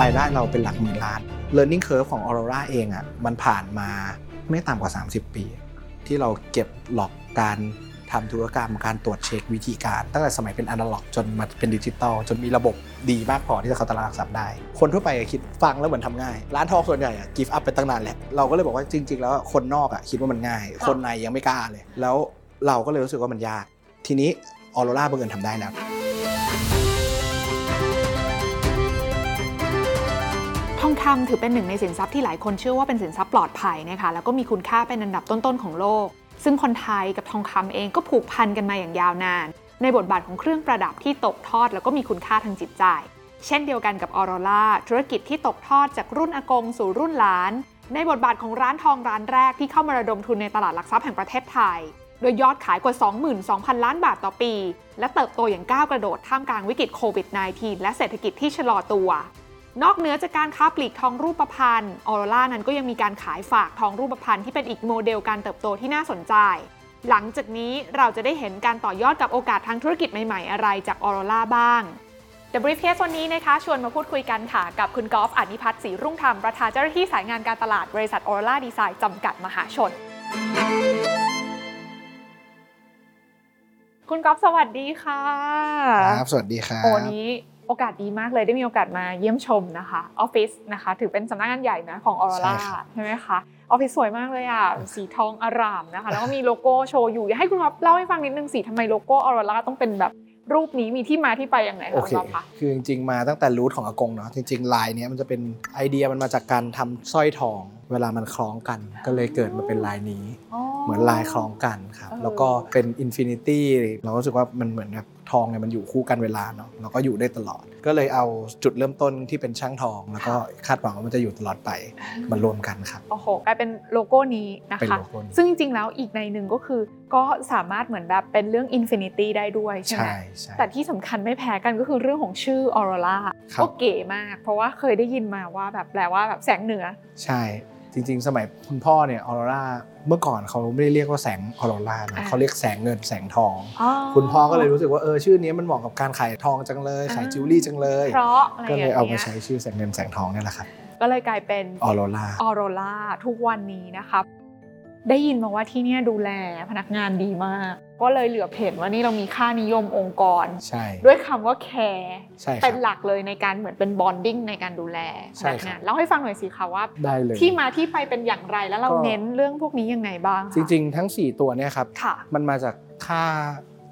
รายได้เราเป็นหลักหมื่นล้าน learning curve ของ Aurora เองอะ่ะมันผ่านมาไม่ต่ำกว่า 30 ปี ที่เราเก็บหลอกการทำธุรกรรมการตรวจเช็ควิธีการ ตั้งแต่สมัยเป็นอนาล็อกจนมาเป็นดิจิตอลจนมีระบบดีมากพอที่จะเข้าตลาดหลักทรัพย์ได้ คนทั่วไปอะคิดฟังแล้วเหมือนทำง่าย ร้านทองส่วนใหญ่อะกิฟต์อัพไปตั้งนานแหละเราก็เลยบอกว่าจริง ๆ แล้วคนนอกอะคิดว่ามันง่าย คนในยังไม่กล้าเลย แล้วเราก็เลยรู้สึกว่ามันยาก ทีนี้ออโรราบังเอิญทำได้แล้ว องคำถือเป็นหนึ่งในสินทรัพย์ที่หลายคนเชื่อว่าเป็นสินทรัพย์ปลอดภัยนะคะแล้วก็มีคุณค่าเป็นอันดับต้นๆของโลก ซึ่งคนไทยกับทองคำเองก็ผูกพันกันมาอย่างยาวนาน ในบทบาทของเครื่องประดับที่ตกทอด แล้วก็มีคุณค่าทางจิตใจ เช่นเดียวกันกับออโรราธุรกิจที่ตกทอดจากรุ่นอากงสู่รุ่นหลาน ในบทบาทของร้านทองร้านแรกที่เข้ามาระดมทุนในตลาดหลักทรัพย์แห่งประเทศไทยโดยยอดขายกว่า 22,000 ล้านบาทต่อปี และเติบโตอย่างก้าวกระโดดท่ามกลางวิกฤตโควิด -19 และเศรษฐกิจที่ชะลอตัว นอกเหนือจากการค้าปลีกทองรูปพรรณออโรล่านั้นก็ยังมีการขายฝากทองรูปพรรณที่เป็นอีกโมเดลการเติบโตที่น่าสนใจ หลังจากนี้เราจะได้เห็นการต่อยอดกับโอกาสทางธุรกิจใหม่ๆ อะไรจากออโรล่าบ้าง The Briefcase วันนี้นะคะ ชวนมาพูดคุยกันค่ะ กับคุณกอล์ฟอนิพัฒน์ศรีรุ่งธรรม ประธานเจ้าหน้าที่สายงานการตลาดบริษัทออโรล่าดีไซน์จำกัดมหาชน คุณกอล์ฟสวัสดีค่ะครับสวัสดีครับโอ้นี้ โอกาสดีมากเลยได้มีโอกาสมาเยี่ยมชมนะคะออฟฟิศนะคะถือเป็นสำนักงานใหญ่นะของออโรใช่ราครับใช่ไหมคะออฟฟิศสวยมากเลยอะสีทองอร่ามนะคะแล้วก็มีโลโก้โชว์อยู่อยากให้คุณกอล์ฟเล่าให้ฟังนิดนึงสิทำไมโลโก้ออโรราต้องเป็นแบบรูปนี้มีที่มาที่ไปยังไงโอเคค่ะคุณกอฟคะคือจริงๆ มาตั้งแต่ root ของอากงเนาะจริงๆลายเนี้ยมันจะเป็นไอเดียมันมาจากการทำสร้อยทอง เวลามันคล้องกัน ก็เลยเกิดมาเป็นลายนี้ เหมือนลายคล้องกันครับเออแล้วก็เป็น infinity เราก็รู้สึกว่ามันเหมือนแบบ ทองเนี่ยมันอยู่คู่กันเวลาเนาะแล้วก็อยู่ได้ตลอด ก็เลยเอาจุดเริ่มต้นที่เป็นช่างทอง แล้วก็คาดหวังว่ามันจะอยู่ตลอดไปมารวมกันครับโอ้โหกลายเป็นโลโก้นี้นะเป็นคะโลโก้นี้ซึ่งจริงๆแล้วอีกนัยหนึ่งก็คือ ก็สามารถเหมือนแบบเป็นเรื่อง infinity ได้ด้วยใช่ไหมใช่ใช่แต่ที่สำคัญไม่แพ้กันก็คือเรื่องของชื่อออโรราครับก็เก๋มาก เพราะว่าเคยได้ยินมาว่าแบบแปลว่าแบบแสงเหนือใช่ จริง ๆ สมัยคุณพ่อเนี่ยออโรราเมื่อก่อนเขาไม่ได้เรียกว่าแสงออโรรานะอ่าเขาเรียกแสงเงินแสงทอง คุณพ่อก็เลยรู้สึกว่าเออชื่อนี้มันเหมาะกับการขายทองจังเลย ขายจิวเวลรี่จังเลยเพราะอะไรก็อย่างเงี้ยเอามาใช้ชื่อแสงเงินแสงทองเนี่ยแหละครับก็เลยกลายเป็นออโรราออโรราทุกวันนี้นะครับ ได้ยินมาว่าที่เนี่ยดูแลพนักงานดีมาก ก็เลยเหลือบเห็นว่านี่เรามีค่านิยมองค์กร ใช่ ด้วยคำว่า CAREใช่คเป็รันบหลักเลยในการเหมือนเป็นบอนดิ้งในการดูแลพใช่นักครับงานเล่าให้ฟังหน่อยสิคะว่าได้เลยที่มาที่ไปเป็นอย่างไรแล้วเราก็เน้นเรื่องพวกนี้ยังไงบ้างคะจริง ๆ ทั้ง 4 ตัวเนี่ยครับค่ะมันมาจากค่า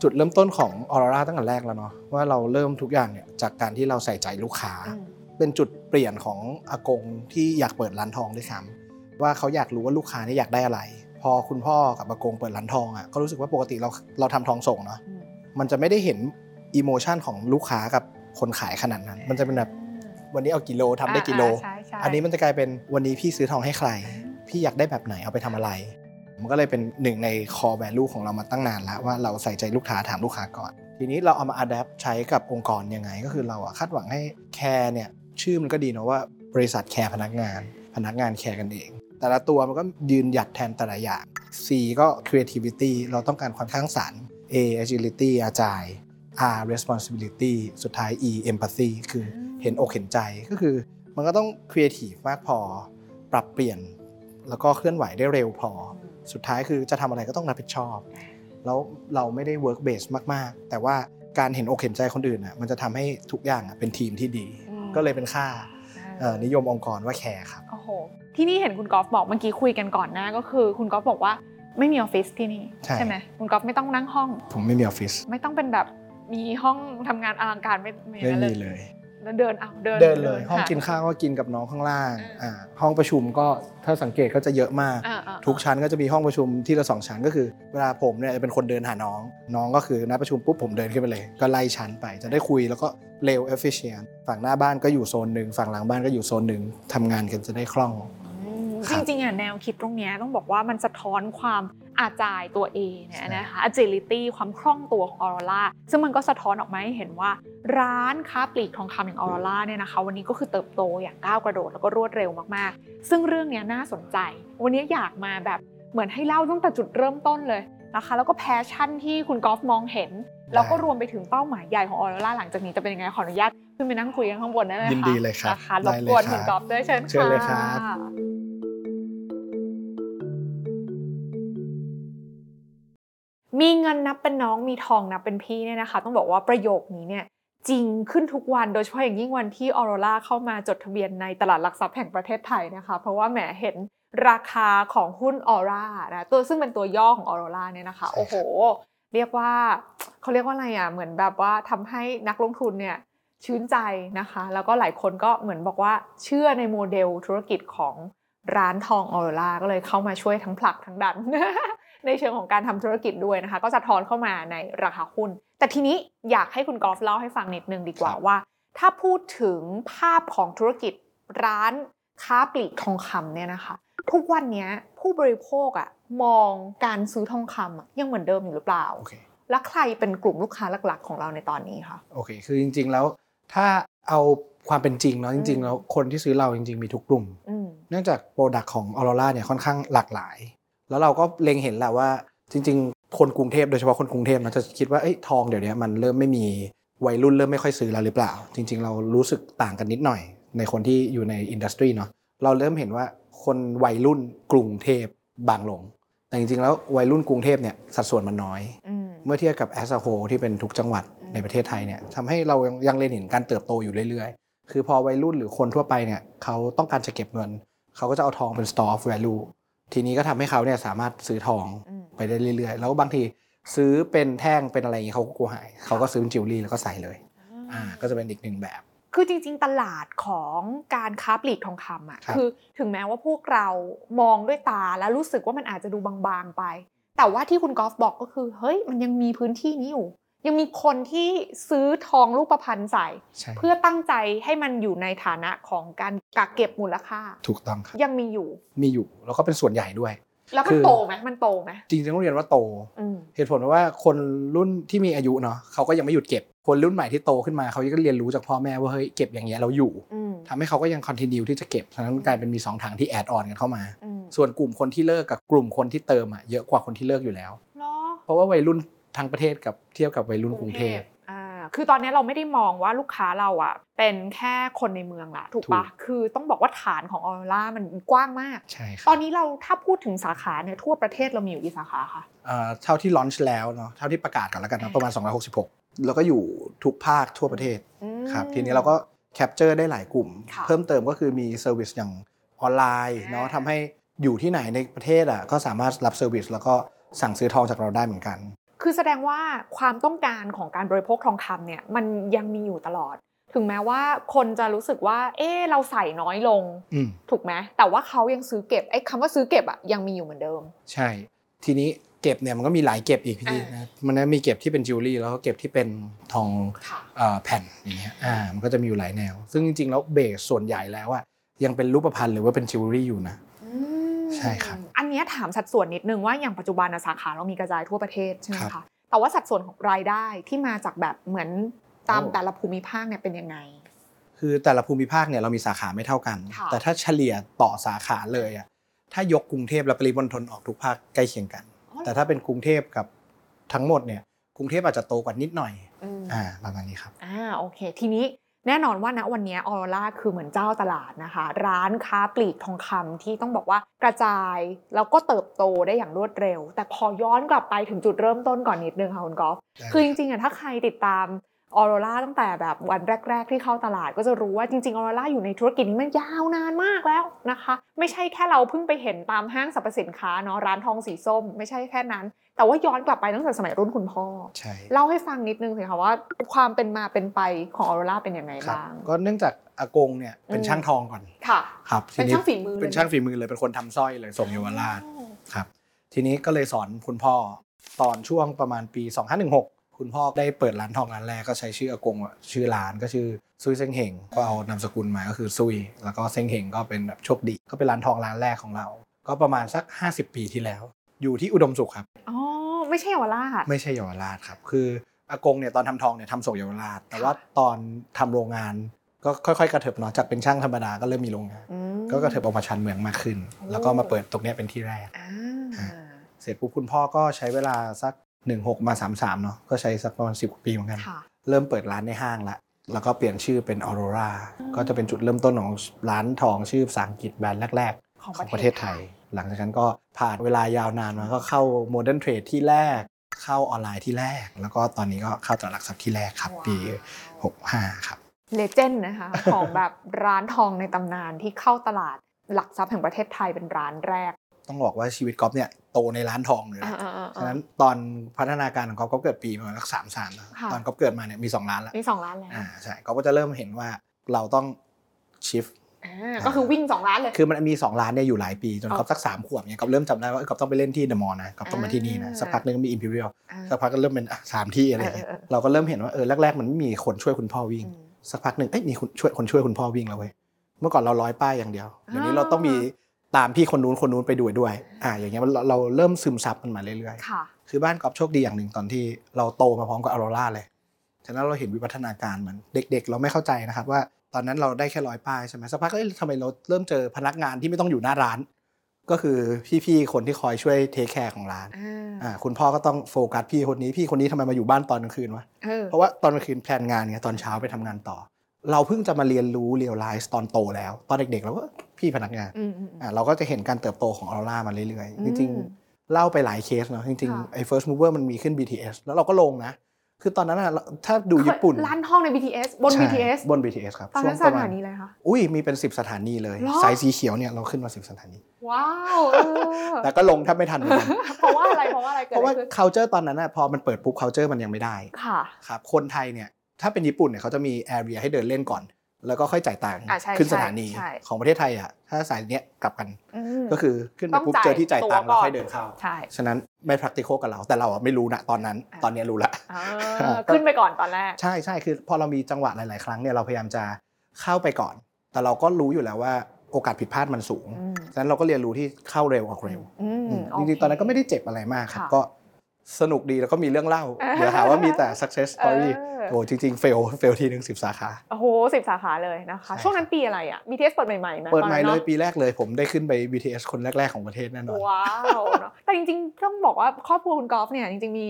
จุดเริ่มต้นของออโรราตั้งแต่แรกแล้วเนาะว่าเราเริ่มทุกอย่างเนี่ยจากการที่เราใส่ใจลูกค้าอืมเป็นจุดเปลี่ยนของอากงที่อยากเปิดร้านทองด้วยซ้ำว่าเขาอยากรู้ว่าลูกค้าเนี่ยอยากได้อะไร พอคุณพ่อกับอากงเปิดร้านทองอะก็รู้สึกว่าปกติเราเราทำทองส่งเนาะอืมมันจะไม่ได้เห็น emotion ของลูกค้ากับคนขายขนาดนั้น มันจะเป็นแบบวันนี้เอากิโลทำได้กิโลอ่าใช่ใช่อันนี้มันจะกลายเป็นวันนี้พี่ซื้อทองให้ใคร พี่อยากได้แบบไหนเอาไปทำอะไร มันก็เลยเป็นหนึ่งใน core value ของเรามาตั้งนานแล้วว่าเราใส่ใจลูกค้าถามลูกค้าก่อน ทีนี้เราเอามา adapt ใช้กับองค์กรยังไง ก็คือเราอะคาดหวังให้ CARE เนี่ยชื่อมันก็ดีเนาะว่าบริษัทแคร์พนักงาน พนักงานแคร์กันเอง แต่ละตัวมันก็ยืนหยัดแทนแต่ละอย่าง C ก็ creativity เราต้องการความสร้างสรรค์ A agility อาจาย R responsibility สุดท้าย E empathy คือเห็นอกเห็นใจก็คือ มันก็ต้อง creative มากพอ ปรับเปลี่ยน แล้วก็เคลื่อนไหวได้เร็วพอ สุดท้ายคือจะทำอะไรก็ต้องรับผิดชอบ แล้วเราไม่ได้ work base มาก ๆ แต่ว่าการเห็นอกเห็นใจคนอื่นอะมันจะทำให้ทุกอย่างอะเป็นทีมที่ดีอืมก็เลยเป็นค่าเอ่อ นิยมองค์กรว่าแคร์ครับโอ้โหที่นี่เห็นคุณกอล์ฟบอกเมื่อกี้คุยกันก่อนหน้าก็คือ คุณกอล์ฟบอกว่าไม่มีออฟฟิศที่นี่ใช่ไหมคุณกอล์ฟไม่ต้องนั่งห้อง ผมไม่มีออฟฟิศไม่ต้องเป็นแบบมีห้องทำงานอลังการไม่ไม่ไม่นั่นมีเลยแล้ว เดินเอาเดินเดินเลย ห้องค่ะกินข้าวก็กินกับน้องข้างล่างอ่าอ่าห้องประชุมก็ถ้าสังเกตก็จะเยอะมากอ่าอ่าทุกชั้นก็จะมีห้องประชุมที่ละสองชั้นก็คือเวลาผมเนี่ยจะเป็นคนเดินหาน้อง น้องก็คือนัดประชุมปุ๊บผมเดินขึ้นไปเลย ก็ไล่ชั้นไปจะได้คุยแล้วก็เร็ว efficient ฝั่งหน้าบ้านก็อยู่โซนหนึ่งฝั่งหลังบ้านก็อยู่โซนหนึ่งทำงานกันจะได้คล่องอืมครับจริงๆอะแนวคิดตรงเนี้ยต้องบอกว่ามันสะท้อนความ agile ตัวเองเนี่ยใช่นะคะ agility ความคล่องตัวของออโรราซึ่งมันก็สะท้อนออกมาให้เห็นว่า ร้านค้าปลีกทองคำอย่างออโรราเนี่ยนะคะ วันนี้ก็คือเติบโตอย่างก้าวกระโดดแล้วก็รวดเร็วมากๆ ซึ่งเรื่องเนี้ยน่าสนใจ วันนี้อยากมาแบบเหมือนให้เล่าตั้งแต่จุดเริ่มต้นเลยนะคะ แล้วก็ passion ที่คุณกอล์ฟมองเห็น แล้วก็รวมไปถึงเป้าหมายใหญ่ของออโรราหลังจากนี้จะเป็นยังไงขออนุญาตขึ้นไปนั่งคุยกันข้างบนได้ไหมคะยินดีเลยครับนะคะรได้บเลยกวนครับคุณกอล์ฟด้วยเชิญเชิญเลยครับะ มีเงินนับเป็นน้องมีทองนับเป็นพี่เนี่ยนะคะ ต้องบอกว่าประโยคนี้เนี่ยจริงขึ้นทุกวันโดยเฉพาะอย่างยิ่งวันที่ออโรราเข้ามาจดทะเบียนในตลาดหลักทรัพย์แห่งประเทศไทยนะคะ เพราะว่าแหมเห็นราคาของหุ้นออร่านะตัวซึ่งเป็นตัวย่อของออโรราเนี่ยนะคะใช่ครับโอ้โห เรียกว่าเขาเรียกว่าอะไรอะเหมือนแบบว่าทำให้นักลงทุนเนี่ยชื่นใจนะคะ แล้วก็หลายคนก็เหมือนบอกว่าเชื่อในโมเดลธุรกิจของร้านทองออโรราก็เลยเข้ามาช่วยทั้งผลักทั้งดัน ในเชิงของการทำธุรกิจด้วยนะคะ ก็สะท้อนเข้ามาในราคาหุ้น แต่ทีนี้อยากให้คุณกอล์ฟเล่าให้ฟังนิดนึงดีกว่าครับว่า ถ้าพูดถึงภาพของธุรกิจร้านค้าปลีกทองคำเนี่ยนะคะ ทุกวันเนี้ยผู้บริโภคอะมองการซื้อทองคำอะยังเหมือนเดิมอยู่หรือเปล่าโอเคและใครเป็นกลุ่มลูกค้าหลัก ๆ ของเราในตอนนี้คะโอเค คือจริง ๆ แล้วถ้าเอาความเป็นจริงเนาะจริง ๆ แล้วคนที่ซื้อเราจริง ๆ มีทุกกลุ่มอืมเนื่องจาก product ของออโรราเนี่ยค่อนข้างหลากหลาย แล้วเราก็เล็งเห็นแหละว่า จริง ๆ คนกรุงเทพโดยเฉพาะคนกรุงเทพนะจะคิดว่าเอ้ยทองเดี๋ยวนี้มันเริ่มไม่มีวัยรุ่นเริ่มไม่ค่อยซื้อแล้วหรือเปล่า จริง ๆ เรารู้สึกต่างกันนิดหน่อย ในคนที่อยู่ในอินดัสทรีเนาะเราเริ่มเห็นว่าคนวัยรุ่นกรุงเทพบางลง แต่จริง ๆ แล้ววัยรุ่นกรุงเทพเนี่ยสัดส่วนมันน้อยอืมเมื่อเทียบกับแอสโฮที่เป็นทุกจังหวัดอืมในประเทศไทยเนี่ยทำให้เรายังยังเรียนเห็นการเติบโตอยู่เรื่อยๆ คือพอวัยรุ่นหรือคนทั่วไปเนี่ยเขาต้องการจะเก็บเงิน เขาก็จะเอาทองเป็น store of value ทีนี้ก็ทำให้เขาเนี่ยสามารถซื้อทองอืมไปได้เรื่อยๆ แล้วบางทีซื้อเป็นแท่งเป็นอะไรอย่างนี้เขาก็กลัวหาย เขาก็ซื้อเป็นจิวเวลรี่แล้วก็ใส่เลย อ่า ก็จะเป็นอีกหนึ่งแบบ คือจริง ๆ ตลาดของการค้าปลีกทองคำอะครับคือถึงแม้ว่าพวกเรามองด้วยตาแล้วรู้สึกว่ามันอาจจะดูบางๆไป แต่ว่าที่คุณกอล์ฟบอกก็คือ เฮ้ย มันยังมีพื้นที่นี้อยู่ ยังมีคนที่ซื้อทองรูปพรรณใส่ใช่เพื่อตั้งใจให้มันอยู่ในฐานะของการกักเก็บมูลค่า ถูกต้องครับยังมีอยู่ มีอยู่แล้วก็เป็นส่วนใหญ่ด้วย แล้วมัคือโตไหมมันโตไหมจริงๆต้องเรียนว่าโตอืมเหตุผลว่าคนรุ่นที่มีอายุเนาะเขาก็ยังไม่หยุดเก็บคนรุ่นใหม่ที่โตขึ้นมาเขาก็เรียนรู้จากพ่อแม่ว่าเฮ้ยเก็บอย่างเงี้ยเราอยู่อืมทำให้เขาก็ยัง continue ที่จะเก็บฉะนั้นกลายเป็นมีสองทางที่ add on กันเข้ามาอืมส่วนกลุ่มคนที่เลิกกับกลุ่มคนที่เติมอะเยอะกว่าคนที่เลิกอยู่แล้วเนาะเพราะว่าวัยรุ่น ทั้งประเทศกับเทียบกับวัยรุ่นกรุงเทพอ่าคือตอนนี้เราไม่ได้มองว่าลูกค้าเราอะ เป็นแค่คนในเมืองละถูกปะถูกคือต้องบอกว่าฐานของออโรรามันกว้างมากใช่ครัอบนนี้เราถ้าพูดถึงสาขาเนี่ยทั่วประเทศเรามีอยู่กี่สาขาคะเอ่อเท่าที่ launch แล้วเนาะเท่าที่ประกาศกันแล้วกันนะประมาณ 266 แล้วก็อยู่ทุกภาคทั่วประเทศอืมครับทีนี้เราก็ capture ได้หลายกลุ่มค่ะเพิ่มเติมก็คือมี service อย่างออนไลน์เนาะอ่าทำให้อยู่ที่ไหนในประเทศอะก็สามารถรับ service แล้วก็สั่งซื้อทองจากเราได้เหมือนกัน คือแสดงว่าความต้องการของการบริโภคทองคำเนี่ยมันยังมีอยู่ตลอด ถึงแม้ว่าคนจะรู้สึกว่า เออเราใส่น้อยลงอืมถูกไหมแต่ว่าเขายังซื้อเก็บไอ้คำว่าซื้อเก็บอะยังมีอยู่เหมือนเดิม ใช่ ทีนี้เก็บเนี่ยมันก็มีหลายเก็บอีกพี่อ่านะมันมีเก็บที่เป็นจิวเวลรี่แล้วก็เก็บที่เป็นทองค่ะเอ่อแผ่นอย่างเงี้ยอ่ามันก็จะมีอยู่หลายแนว ซึ่งจริงๆแล้ว base ส่วนใหญ่แล้วอะยังเป็นรูปพรรณหรือว่าเป็นจิวเวลรี่อยู่นะใช่ครับ อันเนี้ยถามสัดส่วนนิดนึงว่าอย่างปัจจุบันน่ะสาขาเรามีกระจายทั่วประเทศใช่ไหมคะครับแต่ว่าสัดส่วนของรายได้ที่มาจากแบบเหมือนตามโอ้แต่ละภูมิภาคเนี่ยเป็นยังไง คือแต่ละภูมิภาคเนี่ยเรามีสาขาไม่เท่ากันค่ะแต่ถ้าเฉลี่ยต่อสาขาเลยอะถ้ายกกรุงเทพและปริมณฑลออกทุกภาคใกล้เคียงกัน แต่ถ้าเป็นกรุงเทพกับทั้งหมดเนี่ยกรุงเทพอาจจะโตกว่านิดหน่อยอืมอ่าประมาณนี้ครับอ่าโอเค ทีนี้ แน่นอนว่าณวันนี้ออโรราคือเหมือนเจ้าตลาดนะคะ ร้านค้าปลีกทองคำที่ต้องบอกว่ากระจายแล้วก็เติบโตได้อย่างรวดเร็ว แต่พอย้อนกลับไปถึงจุดเริ่มต้นก่อนนิดนึงค่ะคุณกอล์ฟคือจริงๆอะถ้าใครติดตาม ออโรราตั้งแต่แบบวันแรก ๆ ที่เข้าตลาดก็จะรู้ว่าจริงๆออโรราอยู่ในธุรกิจนี้มันยาวนานมากแล้วนะคะ ไม่ใช่แค่เราเพิ่งไปเห็นตามห้างสรรพสินค้าเนาะร้านทองสีส้ม ไม่ใช่แค่นั้น แต่ว่าย้อนกลับไปตั้งแต่สมัยรุ่นคุณพ่อใช่เล่าให้ฟังนิดนึงสิคะว่าความเป็นมาเป็นไปของออโรราเป็นยังไงครับบ้างก็เนื่องจากอากงเนี่ยเป็นอืมช่างทองก่อนค่ะครับเป็นทีช่างฝีมือเลยเป็นช่างฝีมือเลยเป็นคนทำสร้อยเลยส่งเยาวราชครับทีนี้ก็เลยสอนคุณพ่อตอนช่วงประมาณปี 2516 คุณพ่อได้เปิดร้านทองร้านแรกก็ใช้ชื่ออากงว่าชื่อร้านก็ชื่อซุยเซ้งเฮงก็เอานามสกุลมาก็คือซุยแล้วก็เซ้งเฮงก็เป็นแบบโชคดี ก็เป็นร้านทองร้านแรกของเรา ก็ประมาณสัก 50 ปีที่แล้ว อยู่ที่อุดมสุขครับอ๋อไม่ใช่เยาวราชไม่ใช่เยาวราชครับ คืออากงเนี่ยตอนทำทองเนี่ยทำส่งเยาวราช แต่ว่าตอนทำโรงงานก็ค่อยๆ กระเถิบเนาะจากเป็นช่างธรรมดาก็เริ่มมีโรงงานอืมก็กระเถิบออกมาชานเมืองมากขึ้นโอ้แล้วก็มาเปิดตรงเนี้ยเป็นที่แรกอ่าเสร็จปุ๊บคุณพ่อก็ใช้เวลาสัก 16 มา 33 เนาะก็ใช้สักประมาณ10กว่าปีเหมือนกันค่ะเริ่มเปิดร้านในห้างละแล้วก็เปลี่ยนชื่อเป็นออโรราอืมก็จะเป็นจุดเริ่มต้นของร้านทองชื่อภาษาอังกฤษแบรนด์แรก ๆ ของปประระเทเทศศไทไทยหลังจากนั้นก็ผ่านเวลายาวนานมาก็เข้า modern trade ที่แรก เข้าออนไลน์ที่แรก แล้วก็ตอนนี้ก็เข้าตลาดหลักทรัพย์ที่แรกครับ ปี 65 ครับ legend นะคะของแบบร้านทองในตำนานที่เข้าตลาดหลักทรัพย์แห่งประเทศไทยเป็นร้านแรก ต้องบอกว่าชีวิตก๊อฟเนี่ย โตในร้านทองเลยนะอ่าๆๆฉะนั้นตอนพัฒนาการของก๊อฟก็เกิดปีประมาณสักสามสามนะค่ะตอนก๊อฟเกิดมาเนี่ยมี2ร้านแล้วมีสองร้านแล้วอ่าใช่ก๊อฟก็จะเริ่มเห็นว่าเราต้อง shiftอ่าก็คือวิ่งสองร้านเลย คือมันมี2ร้านเนี่ยอยู่หลายปี จนอ๋อก๊อฟสักสามขวบเนี่ยก๊อฟเริ่มจำได้ว่าเอ้ยก๊อฟต้องไปเล่นที่เดอะมอลล์นะก๊อฟต้องมาที่นี่นะอ่าสักพักนึงก็มีอิมพีเรียลอ่าสักพักก็เริ่มเป็นอะสามที่อะไรอย่างเงี้ยเออเออเออเราก็เริ่มเห็นว่าเออแรกๆมันไม่มีคนช่วยคุณพ่อวิ่งอืมสักพักหนึ่งเอ้ยมีคนช่วยคนช่วยคุณพ่อวิ่งแล้วเว้ยเมื่อก่อนเราร้อยป้ายอย่างเดียวเดี๋ยวนี้อ่าเราต้องมี ตามพี่คนนู้นคนนู้นไปด้วยด้วยอ่าอย่างเงี้ยมันเราเราเริ่มซึมซับมันมาเรื่อยค่ะๆคือบ้านก๊อฟโชคดีอย่างหนึ่งตอนที่เราโตมาพร้อมกับออโรราเลยฉะนั้นเราเห็นวิวัฒนาการมันเด็ก ๆ เราไม่เข้าใจนะครับว่าตอนนั้นเราได้แค่ร้อยป้ายใช่ไหมสักพักก็เอ้ยทำไมเราเริ่มเจอพนักงานที่ไม่ต้องอยู่หน้าร้าน ก็คือพี่ๆคนที่คอยช่วย take care ของร้านอ่าอ่าคุณพ่อก็ต้องโฟกัสพี่คนนี้พี่คนนี้ทำไมมาอยู่บ้านตอนกลางคืนวะเออเพราะว่าตอนกลางคืน plan งานไงตอนเช้าไปทำงานต่อ เราเพิ่งจะมาเรียนรู้เรียลไลซ์ตอนโตแล้ว ตอนเด็กๆเราก็พี่พนักงานอืมอืมอะเราก็จะเห็นการเติบโตของออร่ามาเรื่อยอืๆมจริงๆ เล่าไปหลายเคสเนาะจริงค่ะๆไอ้ first mover มันมีขึ้น BTS แล้วเราก็ลงนะ คือตอนนั้นอะเราถ้าดูญี่ปุ่นร้านทองใน BTS บนใช่ BTS บน BTS ครับตอนนั้นสช่วงประถามาณนีเลยคะอุ้ยมีเป็น 10 สถานีเลยเหรอสายสีเขียวเนี่ยเราขึ้นมา 10 สถานี ว้าวเออแต่ก็ลงแทบไม่ทันเหมือนกันเพราะว่าอะไรเพราะว่าอะไรเกิเพดราะอะว่าไรขึ้น culture ตอนนั้นอะพอมันเปิดปุ๊บ culture มันยังไม่ได้ค่ะครับคนไทยเนี่ย ถ้าเป็นญี่ปุ่นเนี่ยเขาจะมี area ให้เดินเล่นก่อน แล้วก็ค่อยจ่ายตังค์อะใช่ขึ้นใช่สถานีใช่ของประเทศไทยอะถ้าสายเนี้ยกลับกันอืมก็คือขึ้นไปต้องปุ๊บจ่ายเจอที่จ่ายตังค์ตั๋วก่อนแล้วค่อยเดินเข้าใช่ฉะนั้นไม่ practical กับเรา แต่เราอะไม่รู้นะตอนนั้นอะตอนเนี้ยรู้ละอ่าขึ้นไปก่อนตอนแรกใช่ใช่คือพอเรามีจังหวะหลาย ๆ ครั้งเนี่ยเราพยายามจะเข้าไปก่อน แต่เราก็รู้อยู่แล้วว่าโอกาสผิดพลาดมันสูงอืมฉะนั้นเราก็เรียนรู้ที่เข้าเร็วออกเร็วอืมอืมโเคจริงๆ ตอนนั้นก็ไม่ได้เจ็บอะไรมากครับค่ะก็ สนุกดีแล้วก็มีเรื่องเล่าอ่า เดี๋ยวหาว่ามีแต่ success story เออโอ้จริงๆ fail fail ทีหนึ่งสิบสาขา โอ้โหสิบสาขาเลยนะคะใช่ช่วงนั้นปีอะไรอะ BTS เปิดใหม่ๆไหมเปิดใหม่เลยตอนนั้นอะปีแรกเลย ผมได้ขึ้นไป BTS คนแรก ๆ ของประเทศแน่นอน ว้าวเนอะแต่จริงๆ ต้องบอกว่าครอบครัวคุณกอล์ฟเนี่ยจริงๆ มี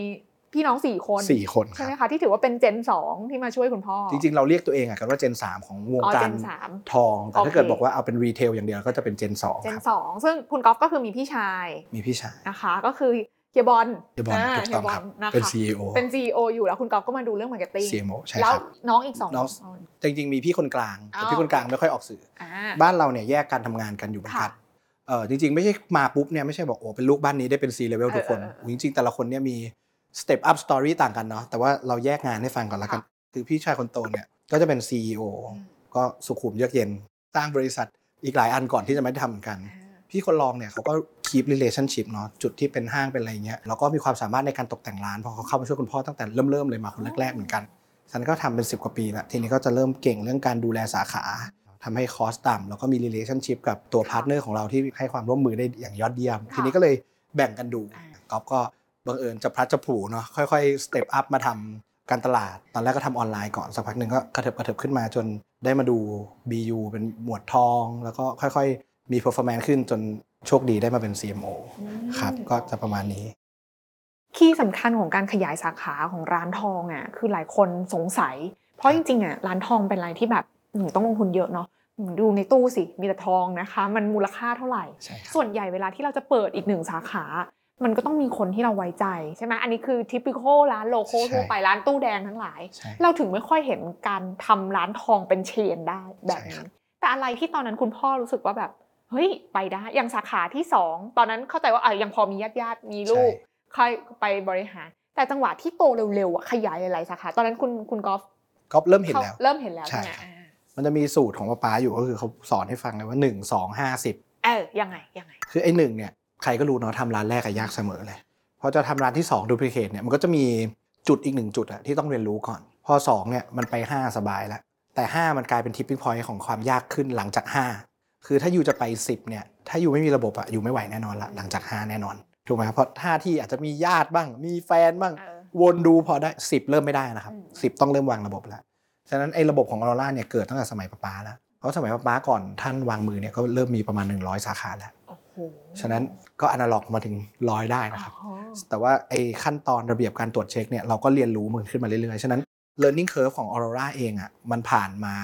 พี่น้องสี่คนสี่คนใช่ไหมคะครับที่ถือว่าเป็น gen 2 ที่มาช่วยคุณพ่อ จริง ๆ เราเรียกตัวเองอะกันว่า gen 3 ของวงการทองอ๋อ gen สาม แต่โอเคถ้าเกิดบอกว่าเอาเป็น retail อย่างเดียวก็จะเป็น gen 2เจคนรับสองซึ่งคุณกอล์ฟก็คือมีพี่ชายมีพี่ชายนะคะก็คือ เฮียบอลเฮียบอลนะคะถูกต้องครับเป็น CEO เป็น CEO อยู่แล้วคุณกอล์ฟก็มาดูเรื่อง marketing CMO ใช่แล้วครับน้องอีกสองน้องคนจริงๆมีพี่คนกลางอ๋อแต่พี่คนกลางไม่ค่อยออกสื่ออ่าบ้านเราเนี่ยแยกการทำงานกันอยู่เหมือนกันค่ะเออจริงๆ ไม่ใช่มาปุ๊บเนี่ยไม่ใช่บอกโอ้เป็นลูกบ้านนี้ได้เป็น C level ทุกคนเออเออเออโอ้จริงๆ แต่ละคนเนี่ยมี step up story ต่างกันเนาะแต่ว่าเราแยกงานให้ฟังก่อนแล้วกันค่ะคือพี่ชายคนโตเนี่ยก็จะเป็น CEO อืมก็สุขุมเยือกเย็นสร้างบริษัทอีกหลายอันก่อนที่จะไม่ได้ทำเหมือนกันอ่าพี่คนรองเนี่ยเขาก็ keep relationship เนาะจุดที่เป็นห้างเป็นอะไรเงี้ยแล้วก็มีความสามารถในการตกแต่งร้านเพราะเขาเข้ามาช่วยคุณพ่อตั้งแต่เริ่มเริ่มๆเลยมาคนแรกๆเหมือนกัน ฉันก็ทำเป็น 10 กว่าปีแล้วทีนี้ก็จะเริ่มเก่งเรื่องการดูแลสาขาทำให้ cost ต่ำแล้วก็มี relationship กับตัว partner ของเราที่ให้ความร่วมมือได้อย่างยอดเยี่ยมค่ะทีนี้ก็เลยแบ่งกันดูอ่าก๊อฟก็บังเอิญจับพลัดจับผลูเนาะค่อยๆ step up มาทำการตลาด ตอนแรกก็ทำออนไลน์ก่อน สักพักหนึ่งก็กระเถิบกระเถิบขึ้นมาจนได้มาดู BU เป็นหมวดทอง แล้วก็ค่อยๆ มี performance ขึ้นจน โชคดีได้มาเป็น CMO อืมครับ ก็จะประมาณนี้ คีย์สำคัญของการขยายสาขาของร้านทองอะคือหลายคนสงสัย เพราะจริงๆอะร้านทองเป็นอะไรที่แบบหนูต้องลงทุนเยอะเนาะหนูดูในตู้สิ มีแต่ทองนะคะ มันมูลค่าเท่าไหร่ใช่ครับส่วนใหญ่เวลาที่เราจะเปิดอีกหนึ่งสาขา มันก็ต้องมีคนที่เราไว้ใจใช่ไหมอันนี้คือทิปิคอลร้านโลโก้ใช่ทั่วไปร้านตู้แดงทั้งหลายใช่เราถึงไม่ค่อยเห็นการทำร้านทองเป็นเชนได้แบบใช่ครันี้บแต่อะไรที่ตอนนั้นคุณพ่อรู้สึกว่าแบบ เฮ้ยไปได้อย่างสาขาที่สองตอนนั้นเข้าใจว่าอะยังพอมีญาติญาติๆมีลูกค่อยไปบริหาร แต่จังหวะที่โตเร็วๆอะขยายหลายๆสาขาตอนนั้นคุณคุณกอล์ฟก็เริ่มเห็นเขาแล้วเริ่มเห็นแล้วใช่ใช่ไหมครับอ่ามันจะมีสูตรของป้าป๊าอยู่ก็คือเขาสอนให้ฟังเลยว่า1 2 5 10เออยังไงยังไง คือไอ้หนึ่งเนี่ยใครก็รู้เนาะทำร้านแรกอะยากเสมอเลยพอจะทำร้านที่2 duplicate เนี่ยมันก็จะมีจุดอีกหนึ่งจุดอะที่ต้องเรียนรู้ก่อน พอ2เนี่ยมันไป 5 สบายแล้วแต่ 5 มันกลายเป็น tipping point ของความยากขึ้นหลังจาก 5 คือถ้าอยู่จะไป 10เนี่ยถ้าอยู่ไม่มีระบบอะอยู่ไม่ไหวแน่นอนละหลังจาก 5 แน่นอนถูกไหมครับเพราะท่าที่อาจจะมีญาติบ้าง มีแฟนบ้างเออวนดูพอได้ 10 เริ่มไม่ได้นะครับอืม10 ต้องเริ่มวางระบบแล้วฉะนั้นไอ้ระบบของออโรราเนี่ยเกิดตั้งแต่สมัยป้าป๊าแล้วเพราะสมัยป้าป๊าก่อนท่านวางมือเนี่ยก็เริ่มมีประมาณ 100 สาขาแล้วโอ้โหโอ้ฉะนั้นก็อนาล็อกมาถึงร้อยได้นะครับอ๋อแต่ว่าไอ้ขั้นตอนระเบียบการตรวจเช็คเนี่ยเราก็เรียนรู้มันขึ้นมาเรื่อยๆ ฉะนั้น learning curve ของ Aurora เองอะมันผ่านมา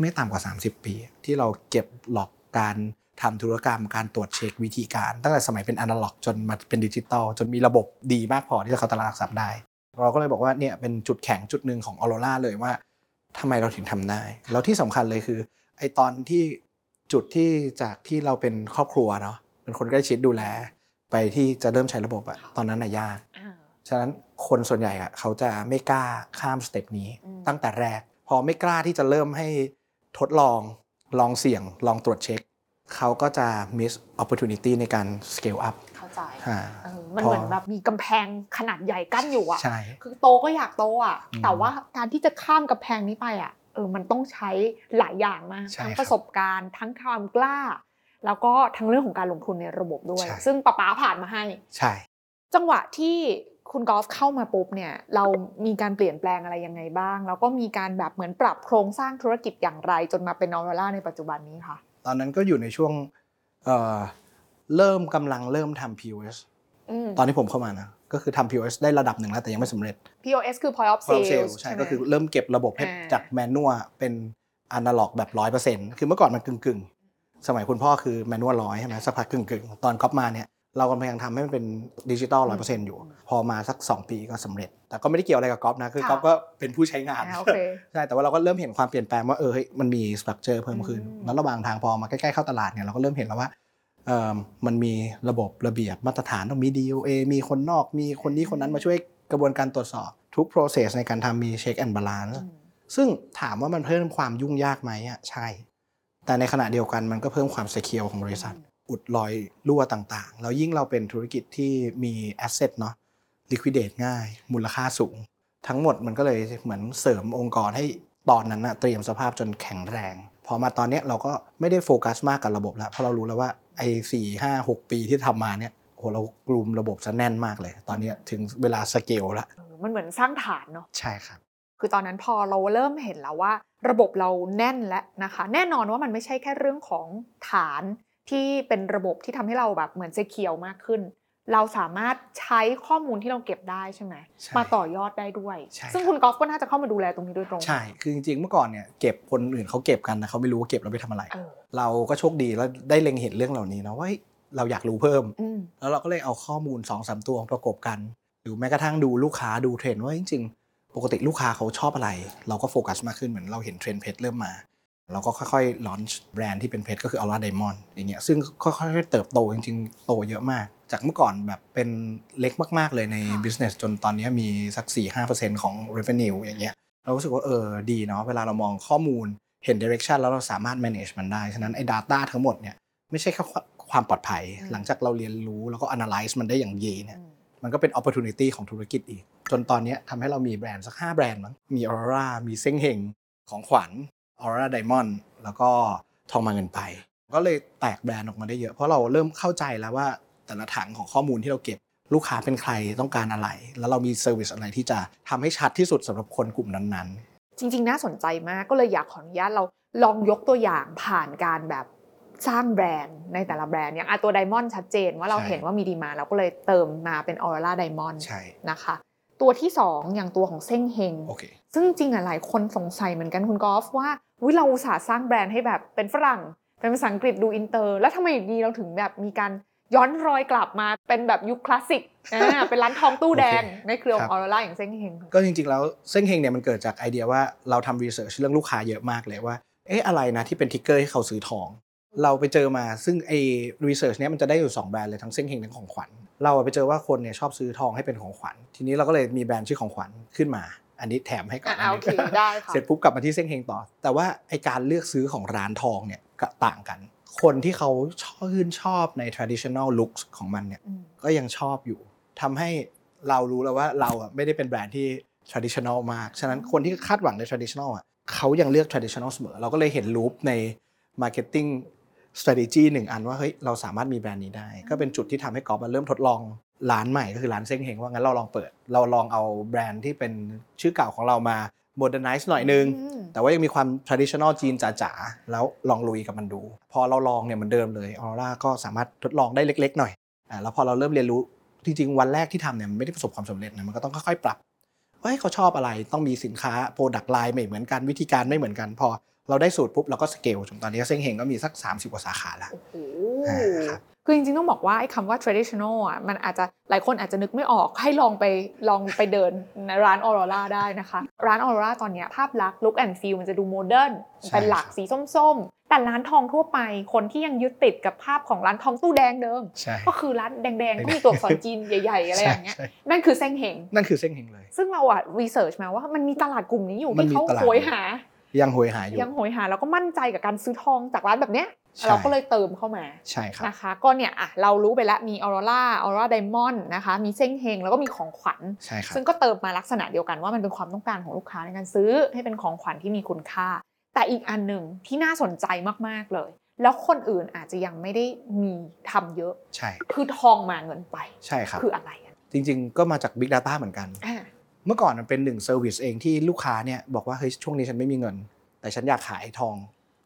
ไม่ต่ำกว่า 30 ปี ที่เราเก็บหลอก การทำธุรกรรมการตรวจเช็ควิธีการ ตั้งแต่สมัยเป็นอนาล็อกจนมาเป็นดิจิตอลจนมีระบบดีมากพอที่จะเข้าตลาดหลักทรัพย์ได้ เราก็เลยบอกว่าเนี่ยเป็นจุดแข็งจุดหนึ่งของ Aurora เลยว่าทำไมเราถึงทำได้ แล้วที่สำคัญเลยคือไอ้ตอนที่จุดที่จากที่เราเป็นครอบครัวเนาะเป็นคนใกล้ชิดดูแล ไปที่จะเริ่มใช้ระบบอะตอนนั้นน่ะยากอ่าฉะนั้นคนส่วนใหญ่อะเขาจะไม่กล้าข้ามสเต็ปนี้อืมตั้งแต่แรก พอไม่กล้าที่จะเริ่มให้ทดลอง ลองเสี่ยงลองตรวจเช็ค เขาก็จะ miss opportunity ในการ scale up เข้าใจอ่าเออมันพอเหมือนแบบมีกำแพงขนาดใหญ่กั้นอยู่อะใช่คือโตก็อยากโตอะอืมแต่ว่าการที่จะข้ามกำแพงนี้ไปอะเออ มันต้องใช้หลายอย่างมากใช่ทั้งครับประสบการณ์ ทั้งความกล้า แล้วก็ทั้งเรื่องของการลงทุนในระบบด้วยใช่ซึ่งป้าป๊าผ่านมาให้ ใช่ จังหวะที่ คุณกอล์ฟเข้ามาปุ๊บเนี่ยเรามีการเปลี่ยนแปลงอะไรยังไงบ้าง แล้วก็มีการแบบเหมือนปรับโครงสร้างธุรกิจอย่างไร จนมาเป็นออร่าในปัจจุบันนี้ค่ะ ตอนนั้นก็อยู่ในช่วงเอ่อเริ่มกำลังเริ่มทำ POS อืมตอนที่ผมเข้ามานะก็คือทำ POS ได้ระดับหนึ่งแล้วแต่ยังไม่สำเร็จ POS คือ point of Point of sale sale ใช่ไหมก็คือเริ่มเก็บระบบให้อ่าจาก manual เป็นอนาล็อกแบบร้อยเปอร์เซ็นต์คือเมื่อก่อนมันกึ่งกึ่งๆสมัยคุณพ่อคือ manual ร้อยใช่ไหมสักพักกึ่งกึ่งๆตอนก๊อฟมาเนี่ย เรากำลังทำให้มันเป็นดิจิตอลร้อยเปอร์เซ็นต์อยู่ พอมาสัก 2 ปีก็สำเร็จ แต่ก็ไม่ได้เกี่ยวอะไรกับก๊อฟนะ คือก๊อฟก็เป็นผู้ใช้งานอ่าโอเคใช่แต่ว่าเราก็เริ่มเห็นความเปลี่ยนแปลงว่าเออเฮ้ยมันมี structure เพิ่มขึ้นอืมแล้วระหว่างทางพอมาใกล้ๆเข้าตลาดเนี่ยเราก็เริ่มเห็นแล้วว่าเออมันมีระบบระเบียบมาตรฐานต้องมี DOA มีคนนอกมีคนนี้คนนั้นมาช่วยกระบวนการตรวจสอบทุก process ในการทำมี check and balance อืมซึ่งถามว่ามันเพิ่มความยุ่งยากไหมอะใช่ แต่ในขณะเดียวกันมันก็เพิ่มความ secure ของบริษัท อุดรอยรั่วต่างๆ แล้วยิ่งเราเป็นธุรกิจที่มี asset เนาะ liquidate ง่าย มูลค่าสูง ทั้งหมดมันก็เลยเหมือนเสริมองค์กรให้ตอนนั้นนะเตรียมสภาพจนแข็งแรง พอมาตอนเนี้ยเราก็ไม่ได้โฟกัสมากกับระบบแล้ว เพราะเรารู้แล้วว่าไอ้สี่ห้าหกปีที่ทำมาเนี่ยโอ้โหเรากลุ่มระบบจะแน่นมากเลย ตอนเนี้ยถึงเวลาสเกลละเออมันเหมือนสร้างฐานเนาะใช่ครับคือตอนนั้นพอเราเริ่มเห็นแล้วว่า ระบบเราแน่นแล้วนะคะ แน่นอนว่ามันไม่ใช่แค่เรื่องของฐาน ที่เป็นระบบที่ทำให้เราแบบเหมือนเซเคียวมากขึ้น เราสามารถใช้ข้อมูลที่เราเก็บได้ใช่ไหมใช่มาต่อยอดได้ด้วยใช่ซึ่งคุณกอล์ฟก็น่าจะเข้ามาดูแลตรงนี้โดยตรงใช่คือจริงๆเมื่อก่อนเนี่ยเก็บคนอื่นเขาเก็บกันนะเขาไม่รู้ว่าเก็บเราไปทำอะไรเออเราก็โชคดีแล้วได้เล็งเห็นเรื่องเหล่านี้นะว่าเฮ้ยเราอยากรู้เพิ่มอืมแล้วเราก็เลยเอาข้อมูล2อสตัวมาประกบกัน หรือแม้กระทั่งดูลูกค้าดูเทรนด์ว่าจริง ๆ ปกติลูกค้าเขาชอบอะไร เราก็โฟกัสมากขึ้นเหมือนเราเห็นเทรนด์เพชรเริ่มมา เราก็ค่อยๆ launch แบรนด์ที่เป็นเพชรก็คือ Aura Diamond อย่างเงี้ยซึ่งค่อยๆเติบโตจริงๆ โตเยอะมาก จากเมื่อก่อนแบบเป็นเล็กมากๆเลยใน business จนตอนนี้มีสัก 4-5%ของ revenue อย่างเงี้ยเรารู้สึกว่าเออดีเนาะเวลาเรามองข้อมูลเห็น direction แล้วเราสามารถ manage มันได้ ฉะนั้นไอ้ data ทั้งหมดเนี่ยไม่ใช่แค่ความปลอดภัยอืมหลังจากเราเรียนรู้แล้วก็ analyze มันได้อย่างดีเนี่ยอืมมันก็เป็น opportunity ของธุรกิจอีก จนตอนเนี้ยทำให้เรามีแบรนด์สัก 5 แบรนด์มั้งมี Aurora มีเซ้งเฮงของขวัญ Aurora Diamond แล้วก็ทองมาเงินไป ก็เลยแตกแบรนด์ออกมาได้เยอะ เพราะเราเริ่มเข้าใจแล้วว่าแต่ละถังของข้อมูลที่เราเก็บลูกค้าเป็นใครต้องการอะไร แล้วเรามี service อะไรที่จะทำให้ชัดที่สุดสำหรับคนกลุ่มนั้นๆ จริง ๆ น่าสนใจมากก็เลยอยากขออนุญาตเราลองยกตัวอย่างผ่านการแบบสร้างแบรนด์ในแต่ละแบรนด์อย่างอะตัว diamond ชัดเจนว่าเราใช่เห็นว่ามีดีมาเราก็เลยเติมมาเป็น Aura Diamond ใช่นะคะ ตัวที่ 2 อย่างตัวของเซ้งเฮงโอเค ซึ่งจริงๆอะหลายคนสงสัยเหมือนกันคุณกอล์ฟว่าวิเราอุตส่าห์สร้างแบรนด์ให้แบบเป็นฝรั่ง เป็นภาษาอังกฤษดูอินเตอร์ แล้วทำไมอยู่ดีเราถึงแบบมีการย้อนรอยกลับมาเป็นแบบยุคคลาสสิกอ่าเป็นร้านทองตู้แดงโอเคในเครือของออร่าครับอย่างเซ้งเฮงก็จริงๆแล้วเซ้งเฮงเนี่ยมันเกิดจากไอเดียว่าเราทำ research เรื่องลูกค้าเยอะมากเลยว่าเอ๊ะอะไรนะที่เป็น trigger ให้เขาซื้อทอง เราไปเจอมาซึ่งไอ research เนี้ยมันจะได้อยู่ 2 แบรนด์เลยทั้งเซ้งเฮงทั้งของขวัญเราไปเจอว่าคนเนี่ยชอบซื้อทองให้เป็นของขวัญ ทีนี้เราก็เลยมีแบรนด์ชื่อของขวัญขึ้นมา อันนี้แถมให้ก่อนอ่าโอเคได้ค่ะเสร็จปุ๊บกลับมาที่เส้นเฮงต่อ แต่ว่าไอการเลือกซื้อของร้านทองเนี่ยก็ต่างกัน คนที่เขาชื่นชอบใน traditional looks ของมันเนี่ยอืมก็ยังชอบอยู่ทำให้เรารู้แล้วว่าเราอะไม่ได้เป็นแบรนด์ที่ traditional มาก ฉะนั้นคนที่คาดหวังใน traditional อะเขายังเลือก traditional เสมอ เราก็เลยเห็นรูปใน marketing strategy หนึ่งอันว่าเฮ้ยเราสามารถมีแบรนด์นี้ได้ ก็เป็นจุดที่ทำให้กอล์ฟมาเริ่มทดลอง ร้านใหม่ก็คือร้านเซ้งเฮงว่างั้นเราลองเปิด เราลองเอาแบรนด์ที่เป็นชื่อเก่าของเรามา modernize หน่อยนึงอืมแต่ว่ายังมีความ traditional จีนจ๋าๆ แล้วลองลุยกับมันดู พอเราลองเนี่ยเหมือนเดิมเลยออร่าก็สามารถทดลองได้เล็กๆ หน่อยอ่าแล้วพอเราเริ่มเรียนรู้จริงๆวันแรกที่ทำเนี่ยมันไม่ได้ประสบความสำเร็จนะมันก็ต้องค่อยๆปรับเฮ้ยเขาชอบอะไรต้องมีสินค้า product line ไม่เหมือนกันวิธีการไม่เหมือนกัน พอเราได้สูตรปุ๊บเราก็สเกลจนตอนนี้เซ้งเฮงก็มีสัก 30 กว่าสาขาแล้วโอ้โหอ่า ครับคือจริงๆต้องบอกว่าไอ้คำว่า traditional อะมันอาจจะหลายคนอาจจะนึกไม่ออกให้ลองไปลองไปเดินในร้านออโรราได้นะคะ ร้านออโรราตอนเนี้ยภาพลักษณ์ look and feel มันจะดู modern ใช่เป็นหลักสีส้มๆ แต่ร้านทองทั่วไปคนที่ยังยึดติดกับภาพของร้านทองตู้แดงเดิมใช่ก็คือร้านแดงๆที่มีตัวอักษรจีนใหญ่ๆ อะไรอย่างเงี้ยใช่นั่นคือเซ้งเฮงนั่นคือเซ้งเฮงเลย ซึ่งเราอะ research มาว่ามันมีตลาดกลุ่มนี้อยู่มันที่มีเขาตลาดโหยหา ยังโหยหาอยู่ยังโหยหาแล้วก็มั่นใจกับการซื้อทองจากร้านแบบเนี้ยใช่เราก็เลยเติมเข้ามาใช่ครับนะคะก็เนี่ยอะเรารู้ไปแล้วมีออโรราออโรราไดมอนด์นะคะมีเซ้งเฮงแล้วก็มีของขวัญใช่ครับซึ่งก็เติมมาลักษณะเดียวกันว่ามันเป็นความต้องการของลูกค้าในการซื้อให้เป็นของขวัญที่มีคุณค่า แต่อีกอันหนึ่งที่น่าสนใจมากๆเลย แล้วคนอื่นอาจจะยังไม่ได้มีทำเยอะ ใช่ คือทองมาเงินไป ใช่ครับ คืออะไรอะจริง ๆ ก็มาจาก Big Data เหมือนกันอ่า เมื่อก่อนมันเป็นหนึ่ง service เองที่ลูกค้าเนี่ยบอกว่าเฮ้ยช่วงนี้ฉันไม่มีเงิน แต่ฉันอยากขายทอง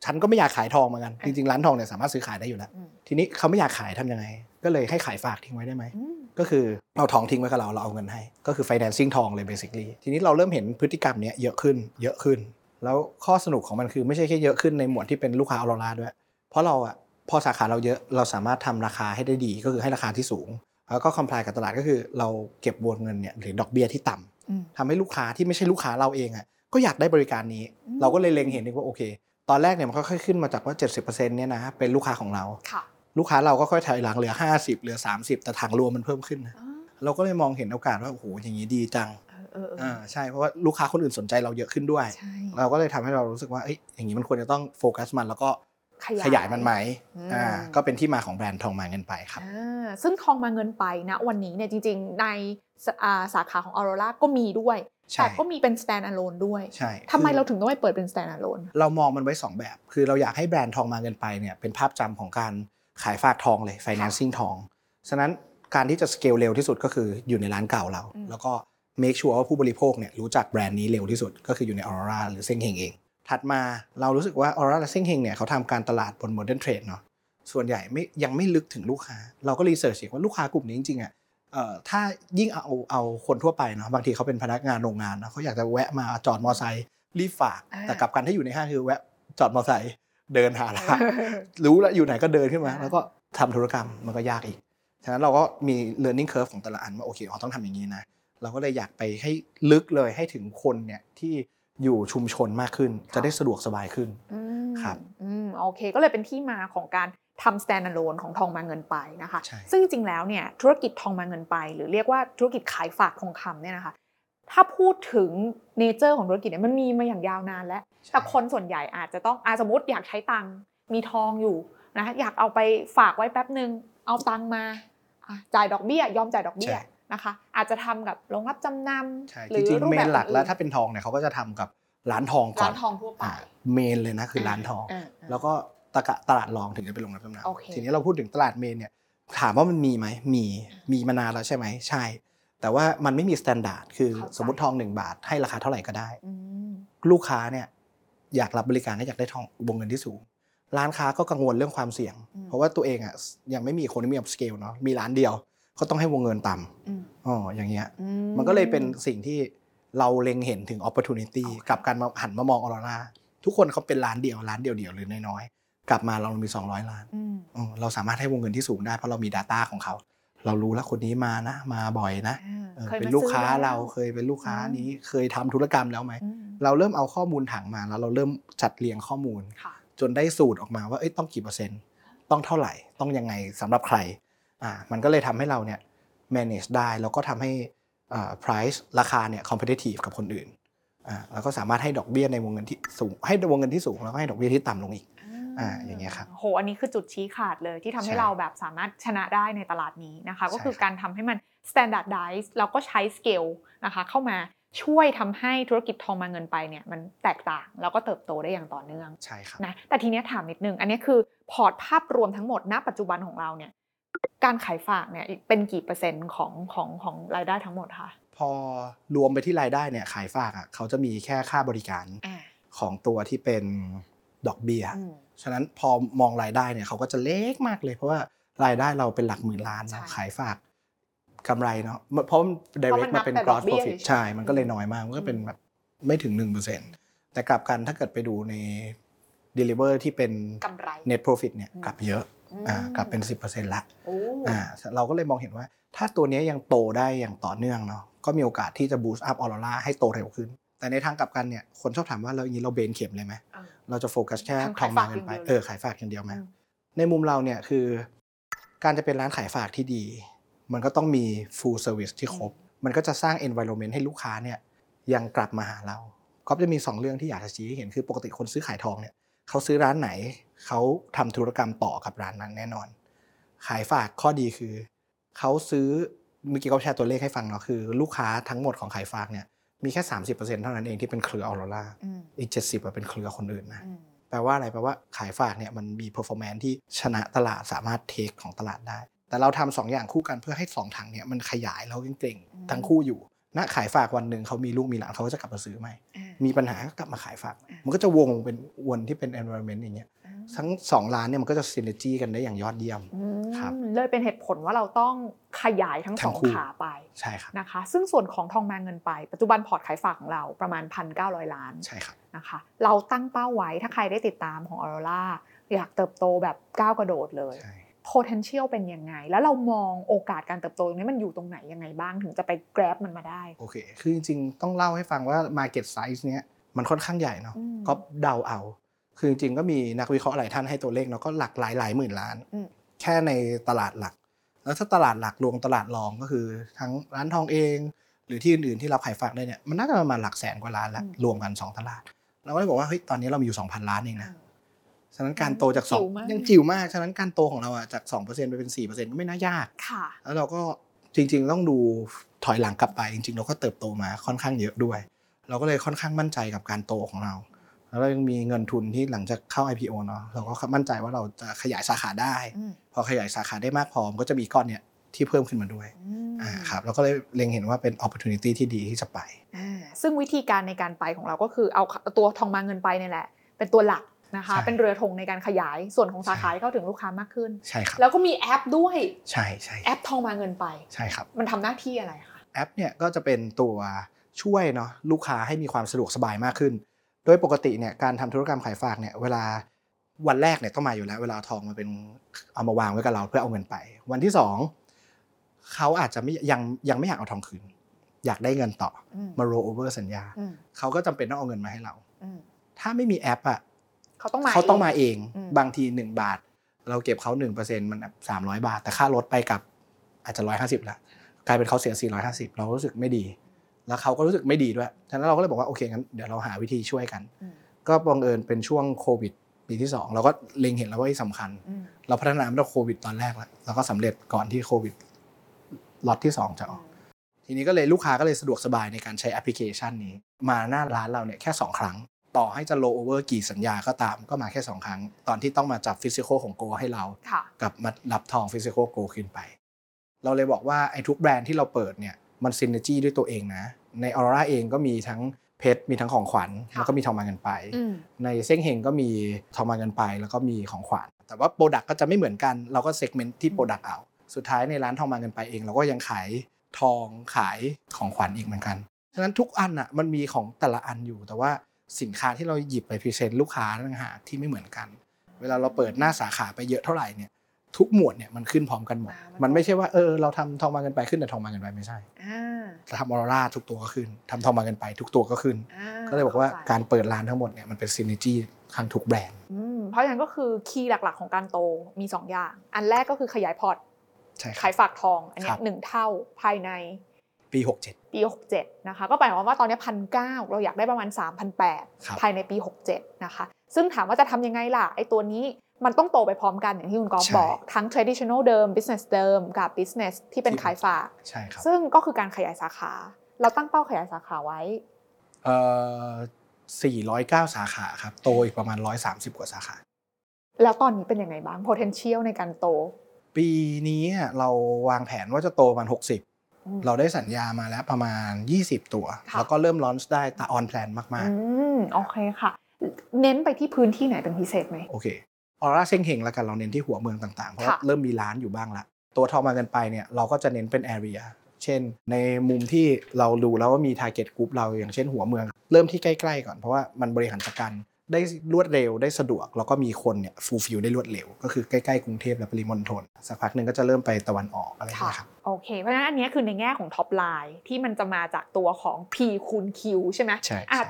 ฉันก็ไม่อยากขายทองเหมือนกันจริงๆร้านทองเนี่ยสามารถซื้อขายได้อยู่แล้วอืมทีนี้เขาไม่อยากขายทำยังไง ก็เลยให้ขายฝากทิ้งไว้ได้ไหมอืมก็คือเอาทองทิ้งไว้กับเราเราเอาเงินให้ ก็คือ financing ทองเลย basically ทีนี้เราเริ่มเห็นพฤติกรรมเนี้ยเยอะขึ้น เยอะขึ้น แล้วข้อสนุกของมันคือไม่ใช่แค่เยอะขึ้นในหมวดที่เป็นลูกค้าออโรราด้วย เพราะเราอะพอสาขาเราเยอะเราสามารถทำราคาให้ได้ดีก็คือให้ราคาที่สูง แล้วก็ comply กับตลาดก็คือเราเก็บวงเงินเนี่ยหรือดอกเบี้ยที่ต่ำอืม ทำให้ลูกค้าที่ไม่ใช่ลูกค้าเราเองอะก็อยากได้บริการนี้อืมเราก็เลยเล็งเห็นเองว่าโอเค ตอนแรกเนี่ยมันค่อยๆขึ้นมาจากว่า 70%เนี่ยนะเป็นลูกค้าของเราค่ะลูกค้าเราก็ค่อยถอยหลังเหลือ 50 เหลือ 30 แต่ถังรวมมันเพิ่มขึ้นนะอ่าเราก็เลยมองเห็นโอกาสว่าโอ้โหอย่างนี้ดีจังเออเออเอออ่าใช่เพราะว่าลูกค้าคนอื่นสนใจเราเยอะขึ้นด้วยใช่เราก็เลยทำให้เรารู้สึกว่าเอ้ยอย่างนี้มันควรจะต้องโฟกัสมันแล้วก็ขยายมันไหมอืมอ่าก็เป็นที่มาของแบรนด์ทองมาเงินไปครับอ่าซึ่งทองมาเงินไปนะวันนี้เนี่ยจริง ๆ ใน สอ่าสาขาของออโรราก็มีด้วยใช่แต่ก็มีเป็น stand alone ด้วยใช่ทำไมคือเราถึงต้องไปเปิดเป็น stand alone เรามองมันไว้ 2 แบบ คือเราอยากให้แบรนด์ทองมาเงินไปเนี่ยเป็นภาพจำของการขายฝากทองเลย financing ทอง ฉะนั้นการที่จะสเกลเร็วที่สุดก็คืออยู่ในร้านเก่าเราอืมแล้วก็ make sure ว่าผู้บริโภคเนี่ยรู้จักแบรนด์นี้เร็วที่สุดก็คืออยู่ใน Aurora หรือเซ็งเฮงเอง ถัดมาเรารู้สึกว่า Aurora และเซ็งเฮงเนี่ยเขาทำการตลาดบน modern trade เนาะส่วนใหญ่ไม่ยังไม่ลึกถึงลูกค้า เราก็รีเสิร์ชอีกว่าลูกค้ากลุ่มนี้จริงๆอะเอ่อ ถ้ายิ่งเอาเอาคนทั่วไปเนาะบางทีเขาเป็นพนักงานโรงงานเนาะเขาอยากจะแวะมาจอดมอไซค์รีบฝากอ่าแต่กลับกันถ้าอยู่ในห้างคือแวะจอดมอไซค์เดินหาร้านรู้แล้วอยู่ไหนก็เดินขึ้นมาอ่าแล้วก็ทำธุรกรรมมันก็ยากอีก ฉะนั้นเราก็มี learning curve ของแต่ละอันว่าโอเคอ๋อต้องทำอย่างนี้นะ เราก็เลยอยากไปให้ลึกเลยให้ถึงคนเนี่ยที่อยู่ชุมชนมากขึ้น จะได้สะดวกสบายขึ้นอืมครับอืมโอเคก็เลยเป็นที่มาของการ ทำ stand alone ของทองมาเงินไปนะคะใช่ซึ่งจริงๆแล้วเนี่ยธุรกิจทองมาเงินไป หรือเรียกว่าธุรกิจขายฝากทองคำเนี่ยนะคะถ้าพูดถึงเนเจอร์ของธุรกิจเนี่ยมันมีมาอย่างยาวนานแล้ว แต่คนส่วนใหญ่อาจจะต้องอาสมมติอยากใช้ตังค์มีทองอยู่นะอยากเอาไปฝากไว้แป๊บหนึ่งเอาตังค์มาอะจ่ายดอกเบี้ย ยอมจ่ายดอกเบี้ยใช่นะคะอาจจะทำกับโรงรับจำนใช่ำหจรือริงรูๆปเมแบบนหลักอื่นแล้วถ้าเป็นทองเนี่ยเขาก็จะทำกับร้านทองก่อร้านนทองทั่วไปอ่าเมนเลยนะคือร้านทองาๆแล้วก็ ตะกะตลาดรองถึงจะเป็นโรงรับจำนโอเคำทีนี้เราพูดถึงตลาดเมนเนี่ยถามว่ามันมีไหมมีมีมานานแล้วใช่ไหมใช่ แต่ว่ามันไม่มีมาตรฐานคือสมมติทอง1บาทให้ราคาเท่าไหร่ก็ได้อืมลูกค้าเนี่ยอยากรับบริการและอยากได้ทองวงเงินที่สูง ร้านค้าก็กังวลเรื่องความเสี่ยงอืมเพราะว่าตัวเองอะยังไม่มีคนที่มี upscale เนาะมีร้านเดียวก็ต้องให้วงเงินต่ำอืมอ๋ออย่างเงี้ยอืมันก็เลยเป็นสิ่งที่เราเล็งเห็นถึง opportunity โอเคกับการมาหันมามองออโรราทุกคนเขาเป็นร้านเดียวร้านเดียวเดียวๆหรือน้อยๆ กลับมาเรามี 200 ล้านอืมอืมเราสามารถให้วงเงินที่สูงได้เพราะเรามี Data ของเขา เรารู้แล้วคนนี้มานะ มาบ่อยนะอ่าเออคยมเป็นลูกค้าซื้อแล้วเราเคยเป็นลูกค้าอืมนี้เคยทำธุรกรรมแล้วไหมอืมเราเริ่มเอาข้อมูลถังมาแล้วเราเริ่มจัดเรียงข้อมูลค่ะจนได้สูตรออกมาว่าเอ้ยต้องกี่เปอร์เซ็นต์ ต้องเท่าไหร่ ต้องยังไงสำหรับใครอ่ามันก็เลยทำให้เราเนี่ย manage ได้แล้วก็ทำให้อ่า price ราคาเนี่ย competitive กับคนอื่นอ่าแล้วก็สามารถให้ดอกเบี้ยในวงเงินที่สูง ให้วงเงินที่สูงแล้วก็ให้ดอกเบี้ยที่ต่ำลงอีก อ่าอย่างเงี้ยครับโหอันนี้คือจุดชี้ขาดเลยที่ทำให้ใช่เราแบบสามารถชนะได้ในตลาดนี้นะคะ ก็คือใช่ครับการทำให้มัน standardize แล้วก็ใช้ scale นะคะเข้ามาช่วยทำให้ธุรกิจทองมาเงินไปเนี่ยมันแตกต่างแล้วก็เติบโตได้อย่างต่อเนื่องใช่ครับนะแต่ทีเนี้ยถามนิดนึง อันนี้คือพอร์ตภาพรวมทั้งหมดณปัจจุบันของเราเนี่ยการขายฝากเนี่ยเป็นกี่เปอร์เซ็นต์ของของของรายได้ทั้งหมดคะพอรวมไปที่รายได้เนี่ยขายฝากอะเขาจะมีแค่ค่าบริการอ่าของตัวที่เป็น ดอกเบี้ยอืมฉะนั้นพอมองรายได้เนี่ยเขาก็จะเล็กมากเลย เพราะว่ารายได้เราเป็นหลักหมื่นล้านเนาะใช่ขายฝากกำไรเนาะเพราะมันเพราะมัน direct นัมาบเป็นแต่ดอก gross เบี้ย profit เฉยๆใช่ มันก็เลยน้อยมากมันก็เป็นแบบไม่ถึง 1%แต่กลับกันถ้าเกิดไปดูใน deliver ที่เป็นกำไร net profit เนี่ยอืมกลับเยอะอ่ากลับเป็น 10%ละโอ้อ่าเราก็เลยมองเห็นว่า ถ้าตัวเนี้ยยังโตได้อย่างต่อเนื่องเนาะก็มีโอกาสที่จะ boost up Aurora ให้โตเร็วขึ้น แต่ในทางกลับกันเนี่ยคนชอบถามว่าเราอย่างนี้เราเบนเข็มเลยไหมอ่าเราจะโฟกัสแค่ทำทขาอยงฝามากเงินไปอย่างเดียวเออขายฝากอย่างเดียวไหมอืมในมุมเราเนี่ยคือ การจะเป็นร้านขายฝากที่ดี มันก็ต้องมี full service ที่ครบ มันก็จะสร้าง environment ให้ลูกค้าเนี่ยยังกลับมาหาเราก็จะมี 2 เรื่องที่อยากจะชี้ให้เห็นคือปกติคนซื้อขายทองเนี่ยเขาซื้อร้านไหนเขาทำธุรกรรมต่อกับร้านนั้นแน่นอน ขายฝากข้อดีคือเขาซื้อเมื่อกี้ก็แชร์ตัวเลขให้ฟังเนาะคือ ลูกค้าทั้งหมดของขายฝากเนี่ย มีแค่ 30%เท่านั้นเองที่เป็นเครือออโรราอืมอีก 70อะเป็นเครือคนอื่นนะอืมแปลว่าอะไรแปลว่าขายฝากเนี่ยมันมี performance ที่ชนะตลาดสามารถเทคของตลาดได้ แต่เราทำสองอย่างคู่กันเพื่อให้สองถังเนี่ยมันขยายแล้วเก่งอืมๆทั้งคู่อยู่ณขายฝากวันหนึ่งเขามีลูกมีหลานเขาก็จะกลับมาซื้อใหม่อ่ามีปัญหาก็กลับมาขายฝากอ่ามัมันก็จะวงเป็นวนที่เป็น environment อย่างเงี้ยอ่า ทั้งสองร้านเนี่ยมันก็จะ synergy กันได้อย่างยอดเยี่ยมอืมครับเลยเป็นเหตุผลว่าเราต้องขยายทั้งสทั้องงคู่ขาไปใช่ครับนะคะ ซึ่งส่วนของทองมาเงินไป ปัจจุบันพอร์ตขายฝากของเราประมาณ 1,900 ล้านใช่ครับนะคะเราตั้งเป้าไว้ถ้าใครได้ติดตามของออโรราอยากเติบโตแบบก้าวกระโดดเลยใช่ potential เป็นยังไง แล้วเรามองโอกาสการเติบโตตรงนี้มันอยู่ตรงไหนยังไงบ้างถึงจะไป grab มันมาได้ โอเค คือจริงๆ ต้องเล่าให้ฟังว่า market size เนี้ยมันค่อนข้างใหญ่เนาะอืมก็เดาเอา คือจริงๆก็มีนักวิเคราะห์หลายท่านให้ตัวเลขเนาะก็หลักหลายหลายหมื่นล้านอืมแค่ในตลาดหลัก แล้วถ้าตลาดหลักรวมตลาดรองก็คือทั้งร้านทองเอง หรือที่อื่นๆที่รับขายฝากได้เนี่ยมันน่าจะประมาณหลักแสนกว่าล้านแล้วรวมกัน2ตลาดเราก็เลยบอกว่าเฮ้ยตอนนี้เรามีอยู่2,000 ล้านเองนะฉะนั้นการโตจากสองจิ๋วมากยังจิ๋วมากฉะนั้นการโตของเราอะจาก2%ไปเป็น4%ก็ไม่น่ายากค่ะ แล้วเราก็จริง ๆ ต้องดูถอยหลังกลับไปจริง ๆ เราก็เติบโตมาค่อนข้างเยอะด้วย เราก็เลยค่อนข้างมั่นใจกับการโตของเรา แล้วเรายังมีเงินทุนที่หลังจากเข้า IPO เนาะเราก็มั่นใจว่าเราจะขยายสาขาได้อืมพอขยายสาขาได้มากพอมันก็จะมีก้อนเนี่ยที่เพิ่มขึ้นมาด้วยอืมอ่าครับเราก็เลยเล็งเห็นว่าเป็น opportunity ที่ดีที่จะไปอ่าซึ่งวิธีการในการไปของเราก็คือเอาตัวทองมาเงินไปเนี่ยแหละ เป็นตัวหลักนะคะใช่เป็นเรือธงในการขยายส่วนของสาขาใช่ให้เข้าถึงลูกค้ามากขึ้นใช่ครับแล้วก็มีแอปด้วยใช่ใช่แอปทองมาเงินไปใช่ครับมันทำหน้าที่อะไรคะแอปเนี่ยก็จะเป็นตัวช่วยเนาะลูกค้าให้มีความสะดวกสบายมากขึ้น โดยปกติเนี่ยการทำธุรกรรมขายฝากเนี่ยเวลาวันแรกเนี่ยต้องมาอยู่แล้ว เวลาเอาทองมาเป็นเอามาวางไว้กับเราเพื่อเอาเงินไป วันที่สองเขาอาจจะไม่ยังยังไม่อยากเอาทองคืน อยากได้เงินต่ออืมมา roll over สัญญาอืมเขาก็จำเป็นต้องเอาเงินมาให้เราอืมถ้าไม่มีแอปอะเขาต้องมาเขาต้องมาเองเองอืมบางทีหนึ่งบาท เราเก็บเขาหนึ่งเปอร์เซ็นต์มันสามร้อยบาท แต่ค่ารถไปกับอาจจะร้อยห้าสิบละกลายเป็นเขาเสียสี่ร้อยห้าสิบเรารู้สึกไม่ดี แล้วเขาก็รู้สึกไม่ดีด้วยฉะนั้นเราก็เลยบอกว่าโอเคงั้นเดี๋ยวเราหาวิธีช่วยกันอืมก็บังเอิญเป็นช่วงโควิดปีที่สองเราก็เล็งเห็นแล้วว่าสำคัญอืมเราพัฒนามาตั้งแต่โควิดตอนแรกแล้วแล้วก็สำเร็จก่อนที่โควิดล็อตที่สองจะออก ทีนี้ก็เลยลูกค้าก็เลยสะดวกสบายในการใช้แอปพลิเคชันนี้ มาหน้าร้านเราเนี่ยแค่ 2 ครั้ง ต่อให้จะโลโอเวอร์กี่สัญญาก็ตามก็มาแค่ 2 ครั้ง ตอนที่ต้องมาจับ physical ของ gold ให้เราค่ะกับมารับทอง physical gold ขึ้นไป เราเลยบอกว่าไอ้ทุกแบรนด์ที่เราเปิดเนี่ย มัน synergy ด้วยตัวเองนะ ในออร่าเองก็มีทั้งเพชรมีทั้งของขวัญค่ะแล้วก็มีทองมาเงินไปอืมในเซ้งเฮงก็มีทองมาเงินไป แล้วก็มีของขวัญแต่ว่า product ก็จะไม่เหมือนกัน เราก็ segment ที่ product เอา สุดท้ายในร้านทองมาเงินไปเอง เราก็ยังขายทองขายของขวัญอีกเหมือนกันฉะนั้นทุกอันอะมันมีของแต่ละอันอยู่ แต่ว่าสินค้าที่เราหยิบไป present ลูกค้าต่างหากที่ไม่เหมือนกัน เวลาเราเปิดหน้าสาขาไปเยอะเท่าไหร่เนี่ย ทุกหมวดเนี่ยมันขึ้นพร้อมกันหมดอ่ามันมันไม่ใช่ว่าเออเราทำทองมาเงินไปขึ้นแต่ทองมาเงินไปไม่ใช่อ่าเราทำออร่าทุกตัวก็ขึ้นทำทองมาเงินไป ทุกตัวก็ขึ้นอ่าก็เลยบอกว่าเข้าใจการเปิดร้านทั้งหมดเนี่ยมันเป็นซิน n จีทั้งทุกแบรนด์อืมเพราะฉะนั้นก็คือคีย์หลักๆ ของการโตมี 2 อย่าง อันแรกก็คือขยายพอร์ตใช่ครัขาบยฝากทอง อันเนี้ครัยบหนึ่งเท่าภายในปี 67 ปี 67 นะคะ ก็แปลความว่าตอนนี้พันเเราอยากได้ประมาณครับ3,800 ภายในปี 67 นะคะ ซึ่งถามว่าจะทำยังไงล่ะ ไอ้ตัวนี้ มันต้องโตไปพร้อมกันอย่างที่คุณกอล์ฟใช่บอก ทั้ง traditional เดิม business เดิมกับ business ที่เป็นที่ขายฝาก ใช่ครับ ซึ่งก็คือการขยายสาขา เราตั้งเป้าขยายสาขาไว้เอ่อ409 สาขาครับ โตอีกประมาณ 130 กว่าสาขา แล้วตอนนี้เป็นยังไงบ้าง potential ในการโต ปีนี้เราวางแผนว่าจะโตประมาณ 60อืมเราได้สัญญามาแล้วประมาณ 20 ตัวค่ะแล้วก็เริ่ม launch ได้แต่ on plan มากอืมโอเคค่ะ เน้นไปที่พื้นที่ไหนเป็นพิเศษไหมๆโอเค ออร่าเซ็งเฮงแล้วกันเราเน้นที่หัวเมืองต่างๆ เพราะว่าค่ะเริ่มมีร้านอยู่บ้างละ ตัวทองมาเงินไปเนี่ยเราก็จะเน้นเป็น areaเช่น ในมุมที่เราดูแล้วว่ามี target group เราอย่างเช่นหัวเมือง เริ่มที่ใกล้ๆก่อนเพราะว่ามันบริหารจัดการได้รวดเร็วได้สะดวก แล้วก็มีคนเนี่ย fulfill ได้รวดเร็ว ก็คือใกล้ๆกรุงเทพและปริมณฑลสักพักหนึ่งก็จะเริ่มไปตะวันออกอะไรอย่างค่ะเงี้ยครับโอเค เพราะฉะนั้นอันเนี้ยคือในแง่ของ top line ที่มันจะมาจากตัวของ P คูณ Q ใช่ไหมใช่อะ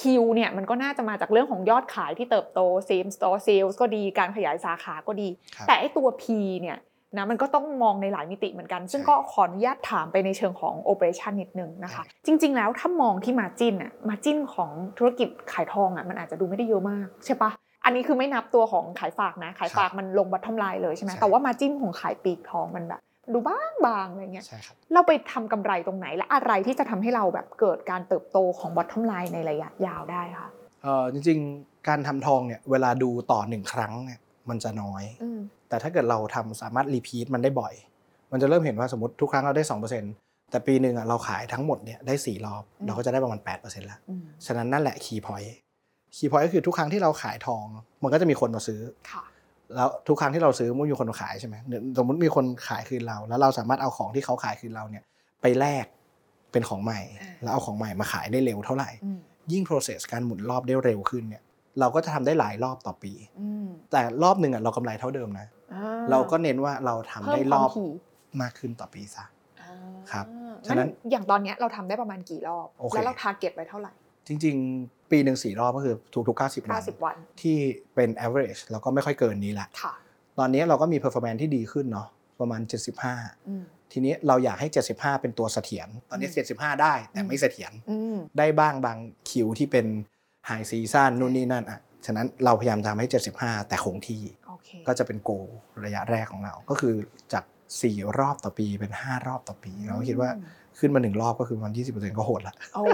ใช่ตัว Q เนี่ยมันก็น่าจะมาจากเรื่องของยอดขายที่เติบโต same store sales ก็ดีการขยายสาขาก็ดีครับแต่ไอตัว P เนี่ยนะมันก็ต้องมองในหลายมิติเหมือนกัน ซึ่งใช่ก็ขออนุญาตถามไปในเชิงของ operation นิดนึงนะคะ จริง ๆ แล้วถ้ามองที่ margin อะ margin ของธุรกิจขายทองอะมันอาจจะดูไม่ได้เยอะมากใช่ปะอันนี้คือไม่นับตัวของขายฝากนะ ขายฝากมันลงบัตทอมไลน์เลยใช่ไหมใช่แต่ว่า margin ของขายปลีกทองมันแบบ ดูบางบางๆอะไรเงี้ยใช่ครับเราไปทำกำไรตรงไหนและอะไรที่จะทำให้เราแบบเกิดการเติบโตของบัตทอมไลน์ในระยะยาวได้ค่ะเออจริงๆ การทำทองเนี่ยเวลาดูต่อหนึ่งครั้งเนี่ยมันจะน้อยอืมแต่ถ้าเกิดเราทำสามารถ repeat มันได้บ่อย มันจะเริ่มเห็นว่าสมมติทุกครั้งเราได้ 2%แต่ปีหนึ่งอะเราขายทั้งหมดเนี่ยได้ 4 รอบอืมเราก็จะได้ประมาณ 8%แล้วอืมฉะนั้นนั่นแหละ key point key point ก็คือทุกครั้งที่เราขายทอง มันก็จะมีคนมาซื้อค่ะ แล้วทุกครั้งที่เราซื้อมันมีคนมาขายใช่ไหมเดี๋ยวสมมติมีคนขายคืนเรา แล้วเราสามารถเอาของที่เขาขายคืนเราเนี่ยไปแลกเป็นของใหม่อ่าแล้วเอาของใหม่มาขายได้เร็วเท่าไหร่อืมยิ่ง process การหมุนรอบได้เร็วขึ้นเนี่ยเราก็จะทำได้หลายรอบต่อปีอืมแต่รอบหนึ่งอะเรากำไรเท่าเดิมนะอ่เราก็เน้นว่าเราทำเพิ่ได้มครวามอบถี่มากขึ้นต่อปีซะอ่าครับงั้ฉะนั้นอย่างตอนเนี้ยเราทำได้ประมาณกี่รอบโอเคแล้วเรา target ไว้เท่าไหร่ จริง ๆ ปีหนึ่งสี่รอบก็คือทุกๆ90วัน90วัน ที่เป็น average แล้วก็ไม่ค่อยเกินนี้แหละค่ะตอนนี้เราก็มี performance ที่ดีขึ้นเนาะประมาณ 75อืมทีนี้เราอยากให้ 75 เป็นตัวเสถียรตอนนี้อืม75 ได้แต่อืมไม่เสถียรอืมได้บ้างบาง Q ที่เป็น high season นู่นนี่นั่นอะฉะนั้นเราพยายามทำให้ 75 แต่คงที่โอเคก็จะเป็น goal ระยะแรกของเรา ก็คือจาก 4 รอบต่อปีเป็น 5 รอบต่อปี เราก็คิดว่าขึ้นมา1รอบก็คือประมาณ20%ก็โหดละโอ้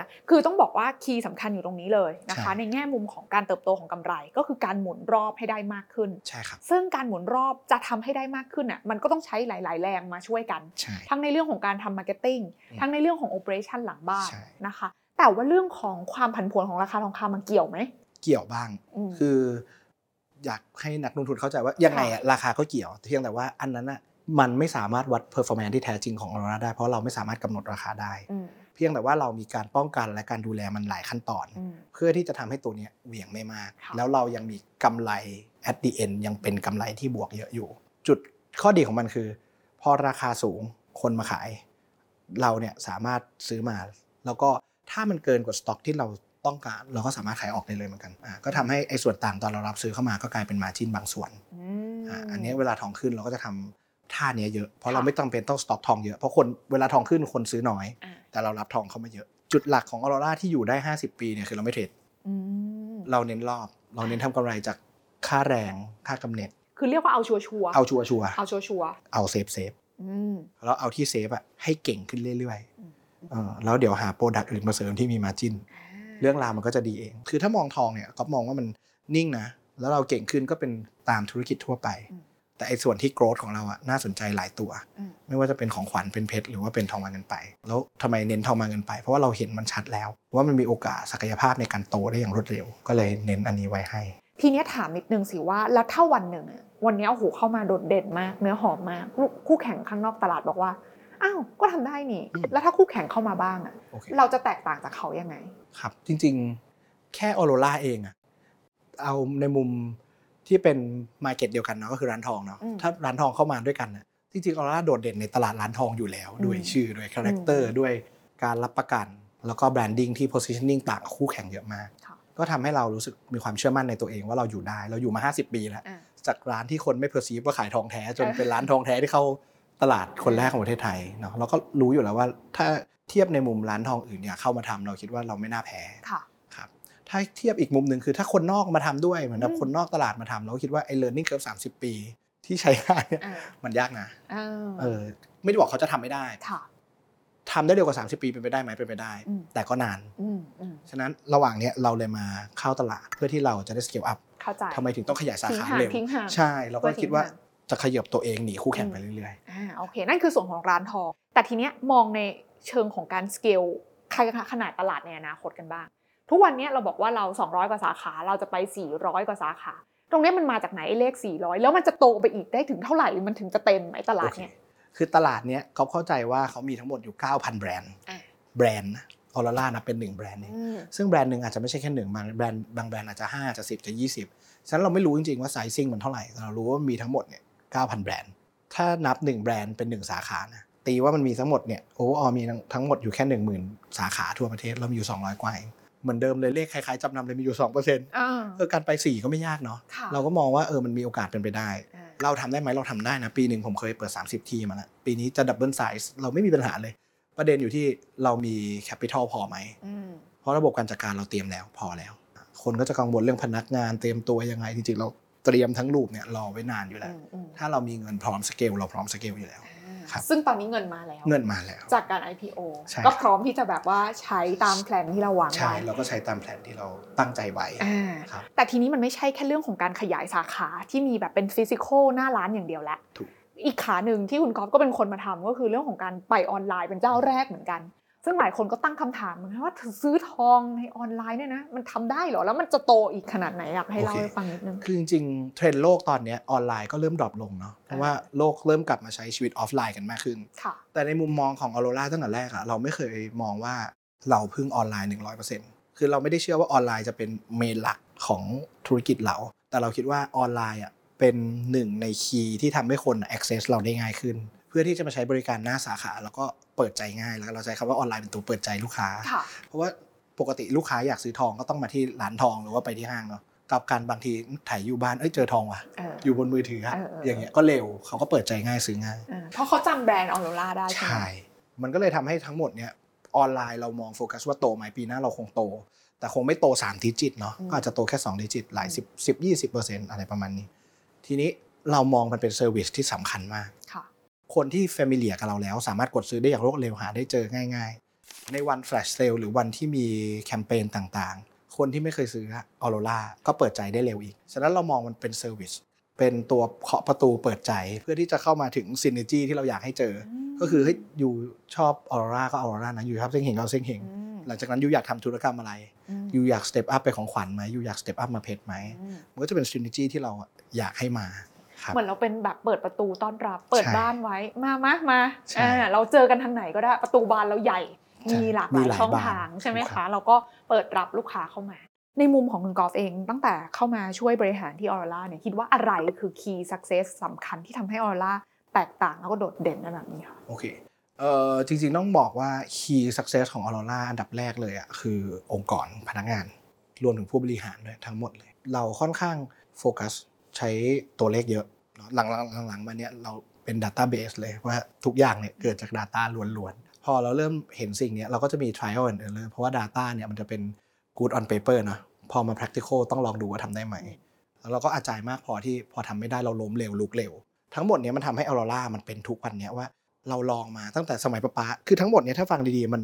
นะ คือต้องบอกว่า key สำคัญอยู่ตรงนี้เลยนะคะใช่ในแง่มุมของการเติบโตของกำไร ก็คือการหมุนรอบให้ได้มากขึ้น ใช่ครับ ซึ่งการหมุนรอบจะทำให้ได้มากขึ้นอะ มันก็ต้องใช้หลาย ๆ แรงมาช่วยกันใช่ทั้งในเรื่องของการทำ marketingอืมทั้งในเรื่องของโอเปอเรชันหลังบ้านใช่นะคะ แต่ว่าเรื่องของความผันผวนของราคาทองคำมันเกี่ยวไหม เกี่ยวบ้างอืมคือ อยากให้นักลงทุนเข้าใจว่ายังไงอะราคาก็เกี่ยว เพียงแต่ว่าอันนั้นอะมันไม่สามารถวัด performance ที่แท้จริงของเราได้ เพราะเราไม่สามารถกำหนดราคาได้อืม เพียงแต่ว่าเรามีการป้องกันและการดูแลมันหลายขั้นตอนอืมเพื่อที่จะทำให้ตัวเนี้ยเหวี่ยงไม่มากค่ะแล้วเรายังมีกำไร at the end ยังเป็นกำไรที่บวกเยอะอยู่ จุดข้อดีของมันคือ พอราคาสูงคนมาขาย เราเนี่ยสามารถซื้อมา แล้วก็ถ้ามันเกินกว่าสต็อกที่เราต้องการเราก็สามารถขายออกได้เลยเหมือนกันอ่าก็ทำให้ไอ้ส่วนต่างตอนเรารับซื้อเข้ามาก็กลายเป็นมาจิ้นบางส่วนอืมอ่าอันนี้เวลาทองขึ้นเราก็จะทำ ท่าเนี้ยเยอะเพราะเราค่ะไม่จำเป็นต้องสต็อกทองเยอะเพราะคนเวลาทองขึ้นคนซื้อน้อยอ่าแต่เรารับทองเข้ามาเยอะ จุดหลักของออโรราที่อยู่ได้ 50 ปีเนี่ยคือเราไม่เทรดอืมเราเน้นรอบ เราเน้นทำกำไรจากค่าแรงค่ากำเหน็จคือเรียกว่าเอาชัวชัวร์ๆเอาชัวร์ชัวร์เอาชัวชัวร์เอา safe safe ๆอืมแล้วเอาที่ safe อะให้เก่งขึ้นเรื่อยอืมๆเออแล้วเดี๋ยวหา product อื่นมาเสริมที่มี margin เรื่องราวมันก็จะดีเอง คือถ้ามองทองเนี่ยก็มองว่ามันนิ่งนะ แล้วเราเก่งขึ้นก็เป็นตามธุรกิจทั่วไปอืม แต่ไอ้ส่วนที่ growth ของเราอะน่าสนใจหลายตัวอืมไม่ว่าจะเป็นของขวัญเป็นเพชรหรือว่าเป็นทองมาเงินไป แล้วทำไมเน้นทองมาเงินไป เพราะว่าเราเห็นมันชัดแล้ว ว่ามันมีโอกาสศักยภาพในการโตได้อย่างรวดเร็ว ก็เลยเน้นอันนี้ไว้ให้ ทีเนี้ยถามนิดนึงสิว่าแล้วถ้าวันหนึ่งอะวันเนี้ยโอ้โหเข้ามาโดดเด่นมาก เนื้อหอมมากลูกคู่แข่งข้างนอกตลาดบอกว่าอ้าวก็ทำได้นี่อืมแล้วถ้าคู่แข่งเข้ามาบ้างอะโอเคเราจะแตกต่างจากเขายังไง ครับ จริง ๆ แค่ออโรราเองอะเอาในมุม ที่เป็น market เดียวกันเนาะก็คือร้านทองเนาะอืมถ้าร้านทองเข้ามาด้วยกันน่ะจริงๆออโรราโดดเด่นในตลาดร้านทองอยู่แล้วอืมด้วยชื่อด้วย character ด้วยการรับประกัน แล้วก็ branding ที่ positioning ต่างกับคู่แข่งเยอะมากค่ะก็ทำให้เรารู้สึกมีความเชื่อมั่นในตัวเองว่าเราอยู่ได้ เราอยู่มา 50 ปีแล้วอะจากร้านที่คนไม่ perceive ว่าขายทองแท้ จนเออเป็นร้านทองแท้ที่เข้าตลาดคนแรกของประเทศไทยเนาะเราก็รู้อยู่แล้วว่าถ้าเทียบในมุมร้านทองอื่นเนี่ยเข้ามาทำเราคิดว่าเราไม่น่าแพ้ค่ะครับ ถ้าเทียบอีกมุมหนึ่งคือถ้าคนนอกมาทำด้วยเหมือนแบบอืมคนนอกตลาดมาทำเราก็คิดว่าไอ้ learning curve 30 ปีที่ใช้งานเนี่ยอ่ามันยากนะอ่าเออ ไม่ได้บอกเขาจะทำไม่ได้ค่ะทำได้เร็วกว่า 30 ปีเป็นไปได้ไหมเป็นไปได้อืมแต่ก็นานอืมอืมฉะนั้นระหว่างเนี้ยเราเลยมาเข้าตลาดเพื่อที่เราจะได้ scale up เข้าใจทำไมถึงต้องขยายสาทิ้งขาห่างเร็วทิ้งห่างใช่เราก็คิดว่าจะขยับตัวเองหนีคู่แข่งไปเรื่อยอ่าโอเค นั่นคือส่วนของร้านทอง แต่ทีเนี้ยมองในเชิงของการสเกลขนาดตลาดในอนาคตกันบ้าง ทุกวันเนี้ยเราบอกว่าเรา 200 กว่าสาขา เราจะไป 400 กว่าสาขา ตรงเนี้ยมันมาจากไหนไอ้เลข 400 แล้วมันจะโตไปอีกได้ถึงเท่าไหร่ มันถึงจะเต็มไอ้ตๆลาโอดเคเนี่ย คือตลาดเนี้ยเขาเข้าใจว่าเขามีทั้งหมดอยู่ 9,000 แบรนด์อ่าแบรนด์ออร่านะเป็นหนึ่งแบรนด์เองอืมซึ่งแบรนด์หนึ่งอาจจะไม่ใช่แค่หนึ่งบางแบรนด์บางแบรนด์อาจจะ5จะ10จะ20ฉะนั้นเราไม่รู้จริงๆว่า sizing มันเท่าไหร่แต่เรารู้ว่ามีทั้งหมดเนี่ย9,000 แบรนด์ ถ้านับ 1 แบรนด์เป็น 1 สาขานะตีว่ามันมีทั้งหมดเนี่ยโอ้ออมีทั้งหมดอยู่แค่ 10,000 สาขาทั่วประเทศเรามีอยู่ 200 กว่าเอง เหมือนเดิมเลยเลขคล้ายๆจำนำเลยมีอยู่2%เอ่าออการไป4ก็ไม่ยากเนาะค่ะเราก็มองว่าเออมันมีโอกาสเป็นไปได้อ่าเราทำได้ไหมเราทำได้นะ ปีหนึ่งผมเคยเปิด 30 ทีมาแล้วปีนี้จะ double size เราไม่มีปัญหาเลย ประเด็นอยู่ที่เรามี capital พอไหมอืมเพราะระบบการจัดการเราเตรียมแล้วพอแล้ว คนก็จะกังวลเรื่องพนักงานเตรียมตัวยังไงจริงๆเราเตรียมทั้งรูปเนี่ยรอไว้นานอยู่แล้วอืมอืมถ้าเรามีเงินพร้อมสเกลเราพร้อมสเกลอยู่แล้วครับ ซึ่งตอนนี้เงินมาแล้ว เงินมาแล้ว จากการ IPO ใช่ก็พร้อมที่จะแบบว่าใช้ตามแผนที่เราวางใช่ไว้เราก็ใช้ตามแผนที่เราตั้งใจไว้อ่าครับแต่ทีนี้มันไม่ใช่แค่เรื่องของการขยายสาขาที่มีแบบเป็น physical หน้าร้านอย่างเดียวแหละถูกอีกขาหนึ่งที่คุณก๊อฟก็เป็นคนมาทำก็คือเรื่องของการไปออนไลน์เป็นเจ้าแรกเหมือนกัน ซึ่งหลายคนก็ตั้งคำถามเหมือนกันว่าซื้อทองในออนไลน์เนี่ยนะมันทำได้เหรอ แล้วมันจะโตอีกขนาดไหนอยากให้เล่าให้ฟังนิดนึงคือจริงๆเทรนด์โลกตอนเนี้ยออนไลน์ก็เริ่ม drop ลงเนาะเพราะว่าโลกเริ่มกลับมาใช้ชีวิตออฟไลน์กันมากขึ้นค่ะแต่ในมุมมองของออโรราตั้งแต่แรกอะเราไม่เคยมองว่าเราพึ่งออนไลน์ 100%คือเราไม่ได้เชื่อว่าออนไลน์จะเป็น main หลักของธุรกิจเรา แต่เราคิดว่าออนไลน์อะเป็นหนึ่งใน key ที่ทำให้คน access เราได้ง่ายขึ้น เพื่อที่จะมาใช้บริการหน้าสาขา แล้วก็ เปิดใจง่ายแล้วเราใช้คำว่าออนไลน์เป็นตัวเปิดใจลูกค้าค่ะเพราะว่าปกติลูกค้าอยากซื้อทองก็ต้องมาที่ร้านทองหรือว่าไปที่ห้างเนาะกับการบางทีถ่ายอยู่บ้านเอ้ยเจอทองว่ะเอออยู่บนมือถืออะเออเอออย่างเงี้ยก็เร็วเขาก็เปิดใจง่ายซื้อง่ายเออเพราะเขาจำแบรนด์ออโรราได้ใช่ไหมใช่มันก็เลยทำให้ทั้งหมดเนี่ยออนไลน์เรามองโฟกัสว่าโตไหมปีหน้าเราคงโต แต่คงไม่โต3 digit เนาะก็อาจจะโตแค่2 digit หลาย10 10 20เปอร์เซ็นต์อะไรประมาณนี้ ทีนี้เรามองมันเป็น service ที่สำคัญมาก ค่ะคนที่ familiar กับเราแล้ว สามารถกดซื้อได้อย่างรวดเร็วหาได้เจอง่าย ๆ ในวัน flash sale หรือวันที่มีแคมเปญต่างๆ คนที่ไม่เคยซื้อออโรราก็เปิดใจได้เร็วอีก ฉะนั้นเรามองมันเป็น service เป็นตัวเคาะประตูเปิดใจเพื่อที่จะเข้ามาถึง synergy ที่เราอยากให้เจออมก็คือเฮ้ย you ชอบออโรราก็ออโรรานะ you ชอบเซ่งเฮงก็เอาเซ่งเฮงอืมหลังจากนั้น you อยากทำธุรกรรมอะไรอืม you อยาก step up ไปของขวัญไหม you อยาก step up มาเพชรไหมอืมมันก็จะเป็น synergy ที่เราอยากให้มาครับ เหมือนเราเป็นแบบเปิดประตูต้อนรับ เปิดใช่บ้านไว้มามามาใช่อ่าเราเจอกันทางไหนก็ได้ประตูบานเราใหญ่ใช่มีหลากหมีลายหลายช่องบานทางใช่ไหมถูกครัคะบเราก็เปิดรับลูกค้าเข้ามา ในมุมของคุณกอล์ฟเองตั้งแต่เข้ามาช่วยบริหารที่ออร่าเนี่ยคิดว่าอะไรคือ key success สำคัญที่ทำให้ออร่าแตกต่างแล้วก็โดดเด่นในแบบนี้ค่ะโอเคเอ่อจริงๆต้องบอกว่า key success ของ Aurora อันดับแรกเลยอะคือองค์กรพนักงานรวมถึงผู้บริหารด้วยทั้งหมดเลย เราค่อนข้างโฟกัสใช้ตัวเลขเยอะเนอะ หลังๆหลังๆมาเนี้ยเราเป็น Database เลยว่าทุกอย่างเนี่ยเกิดจาก Data ล้วนๆ พอเราเริ่มเห็นสิ่งนี้เราก็จะมี trial and error เพราะว่า Data เนี่ยมันจะเป็น good on paper เนะพอมา practical ต้องลองดูว่าทำได้ไหม แล้วเราก็อาจายมากพอที่พอทำไม่ได้เราล้มเร็วลุกเร็ว ทั้งหมดเนี้ยมันทำให้ออโรรามันเป็นทุกวันเนี้ยว่าเราลองมาตั้งแต่สมัยป้าป๊าคือทั้งหมดเนี้ยถ้าฟังดีๆ มัน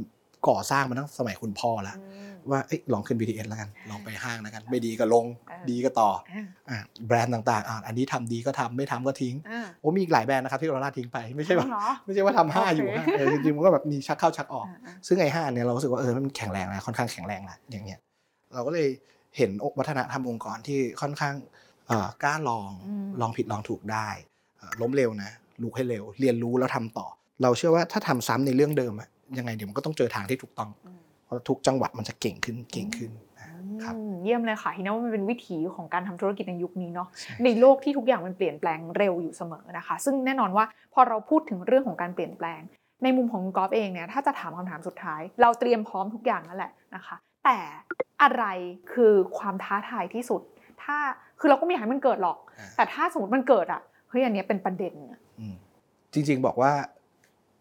ก่อสร้างมาตั้งสมัยคุณพ่อแล้ว ว่าเอ้ยลองขึ้น BTS แล้วกันลองไปห้างแล้วกันไม่ดีก็ลงอ่าดีก็ต่ออ่าอะแบรนด์ต่างๆอะอันนี้ทำดีก็ทำไม่ทำก็ทิ้งอ่าโอ้มีอีกหลายแบรนด์นะครับที่ออโรราทิ้งไปไม่ใช่ว่าเหรอไม่ใช่ว่าทำห้าอยู่โอเคห้าเออจริงๆมันก็แบบมีชักเข้าชักออกอ่าอ่าซึ่งไอ้ห้าเนี่ยเรารู้สึกว่าเออมันแข็งแรงแล้วค่อนข้างแข็งแรงแล้วอย่างเงี้ยเราก็เลยเห็นวัฒนธรรมองค์กรที่ค่อนข้างเอ่อกล้าลองอืมลองผิดลองถูกได้เอ่อล้มเร็วนะลุกให้เร็ว เรียนรู้แล้วทำต่อ เราเชื่อว่าถ้าทำซ้ำในเรื่องเดิมอะยังไงเดี๋ยวมันก็ต้องเจอทางที่ถูกต้องอืมเพราะ ทุกจังหวัดมันจะเก่งขึ้นเก่งขึ้นนะครับอืมเยี่ยมเลยค่ะทีนี้ว่ามันเป็นวิถีของการทำธุรกิจในยุคนี้เนาะใช่ในโลกที่ทุกอย่างมันเปลี่ยนแปลงเร็วอยู่เสมอนะคะ ซึ่งแน่นอนว่าพอเราพูดถึงเรื่องของการเปลี่ยนแปลง ในมุมของคุณกอล์ฟเองเนี่ยถ้าจะถามคำถามสุดท้าย เราเตรียมพร้อมทุกอย่างนั่นแหละนะคะ แต่อะไรคือความท้าทายที่สุด ถ้าคือเราก็ไม่อยากให้มันเกิดหรอกอ่าแต่ถ้าสมมติมันเกิดอะเฮ้ยอันเนี้ยเป็นประเด็นอะอืมจริง ๆบอกว่า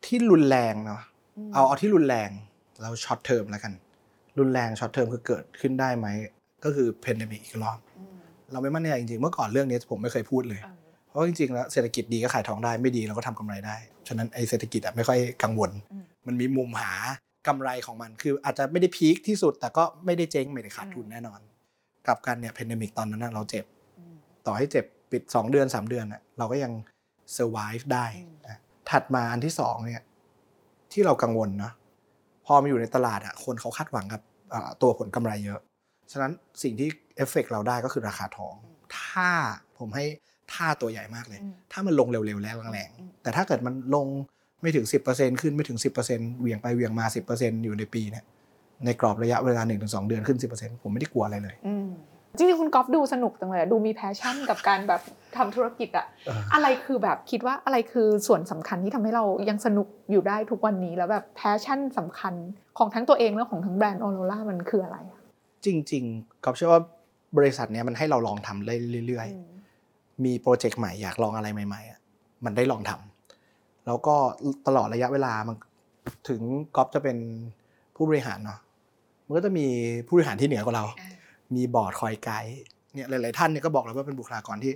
ที่รุนแรงเนาะมเอาเอาที่รุนแรง เรา short term แล้วกัน รุนแรง short term คือเกิดขึ้นได้ไหม ก็คือ pandemic อีกรอบอืมเราไม่มั่นใจจริงๆ เมื่อก่อนเรื่องนี้ผมไม่เคยพูดเลยเออเพราะจริงๆแล้วเศรษฐกิจดีก็ขายทองได้ไม่ดีเราก็ทำกำไรได้ ฉะนั้นไอ้เศรษฐกิจอะไม่ค่อยกังวลอืมมันมีมุมหากำไรของมัน คืออาจจะไม่ได้ peak ที่สุด แต่ก็ไม่ได้เจ๊งไม่ได้ขาดทุนแน่นอน กลับกันเนี่ย pandemic ตอนนั้นนะเราเจ็บอืมต่อให้เจ็บปิด 2 เดือน 3 เดือนอะเราก็ยัง survive ได้นะถัดมาอันที่สองเนี่ยที่เรากังวลเนาะพ อมาอยู่ในตลาดอะคนเขาคาดหวังกับอ่าตัวผลกำไรเยอะ ฉะนั้นสิ่งที่เอฟเฟกเราได้ก็คือราคาทอง ถ้าผมให้ท่าตัวใหญ่มากเลยอืมถ้ามันลงเร็วๆแล้วแรงอืมๆแต่ถ้าเกิดมันลงไม่ถึง 10%ขึ้นไม่ถึง 10%เหวี่ยงไปเหวี่ยงมา 10%อยู่ในปีเนี่ยในกรอบระยะเวลา 1-2 เดือนขึ้น 10%ผมไม่ได้กลัวอะไรเลยอืม จริงๆคุณก๊อฟดูสนุกจังเลยอะดูมี passion กับการแบบทำธุรกิจอะเอออะไรคือแบบคิดว่าอะไรคือส่วนสำคัญที่ทำให้เรายังสนุกอยู่ได้ทุกวันนี้แล้วแบบ passion สำคัญของทั้งตัวเองและของทั้งแบรนด์ออโรรามันคืออะไรอะจริงๆก๊อฟเชื่อว่าบริษัทเนี้ยมันให้เราลองทำเรื่อยอืมๆมีโปรเจกต์ใหม่อยากลองอะไรใหม่ๆอะมันได้ลองทำแล้วก็ตลอดระยะเวลามันถึงก๊อฟจะเป็นผู้บริหารเนาะมันก็จะมีผู้บริหารที่เหนือกว่าเรา มีบอร์ดคอยไกด์เนี่ยหลาย ๆ ท่านเนี่ยก็บอกเราว่าเป็นบุคลากรที่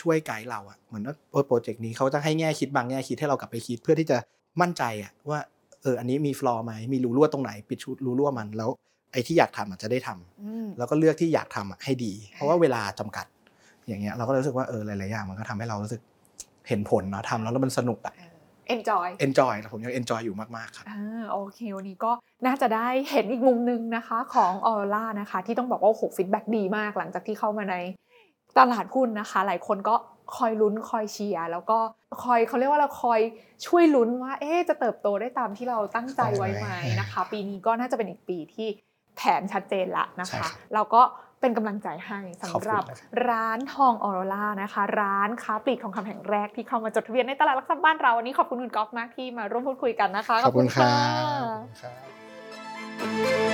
ช่วยไกด์เราอะเหมือนว่าเออโปรเจกต์นี้เขาจะให้แง่คิดบางแง่คิดให้เรากลับไปคิดเพื่อที่จะมั่นใจอะว่าเอออันนี้มี flaw ไหมมีรูรั่วตรงไหน ปิดจุดรูรั่วมันแล้วไอ้ที่อยากทำอาจจะได้ทำอืมแล้วก็เลือกที่อยากทำอะให้ดี เพราะว่าเวลาจำกัด อย่างเงี้ยเราก็รู้สึกว่าเออหลายๆอย่างมันก็ทำให้เรารู้สึกเห็นผลเนาะทำแล้วแล้วมันสนุกอะ enjoy enjoy ผมยัง enjoy อยู่มาก ๆ ครับอ่าโอเค วันนี้ก็น่าจะได้เห็นอีกมุมหนึงนะคะของออร่านะคะ ที่ต้องบอกว่าโอ้โหฟีดแบ็ดีมากหลังจากที่เข้ามาในตลาดหุ้นนะคะ หลายคนก็คอยลุ้นคอยเชียร์แล้วก็คอยเขาเรียกว่าเราคอยช่วยลุ้นว่า เอ๊ะจะเติบโตได้ตามที่เราตั้งใจไว้ไหมนะคะ ปีนี้ก็น่าจะเป็นอีกปีที่แผนชัดเจนละนะใช่คะครับเราก็ เป็นกำลังใจให้สำขอบคุณหรับนะครับร้านทองออโรล่านะคะ ร้านค้าปลีกทองคำแห่งแรกที่เข้ามาจดทะเบียนในตลาดหลักทรัพย์บ้านเราวันนี้ขอบคุณคุณก๊อฟมากที่มาร่วมพูดคุยกันนะคะขอบคุณครัะ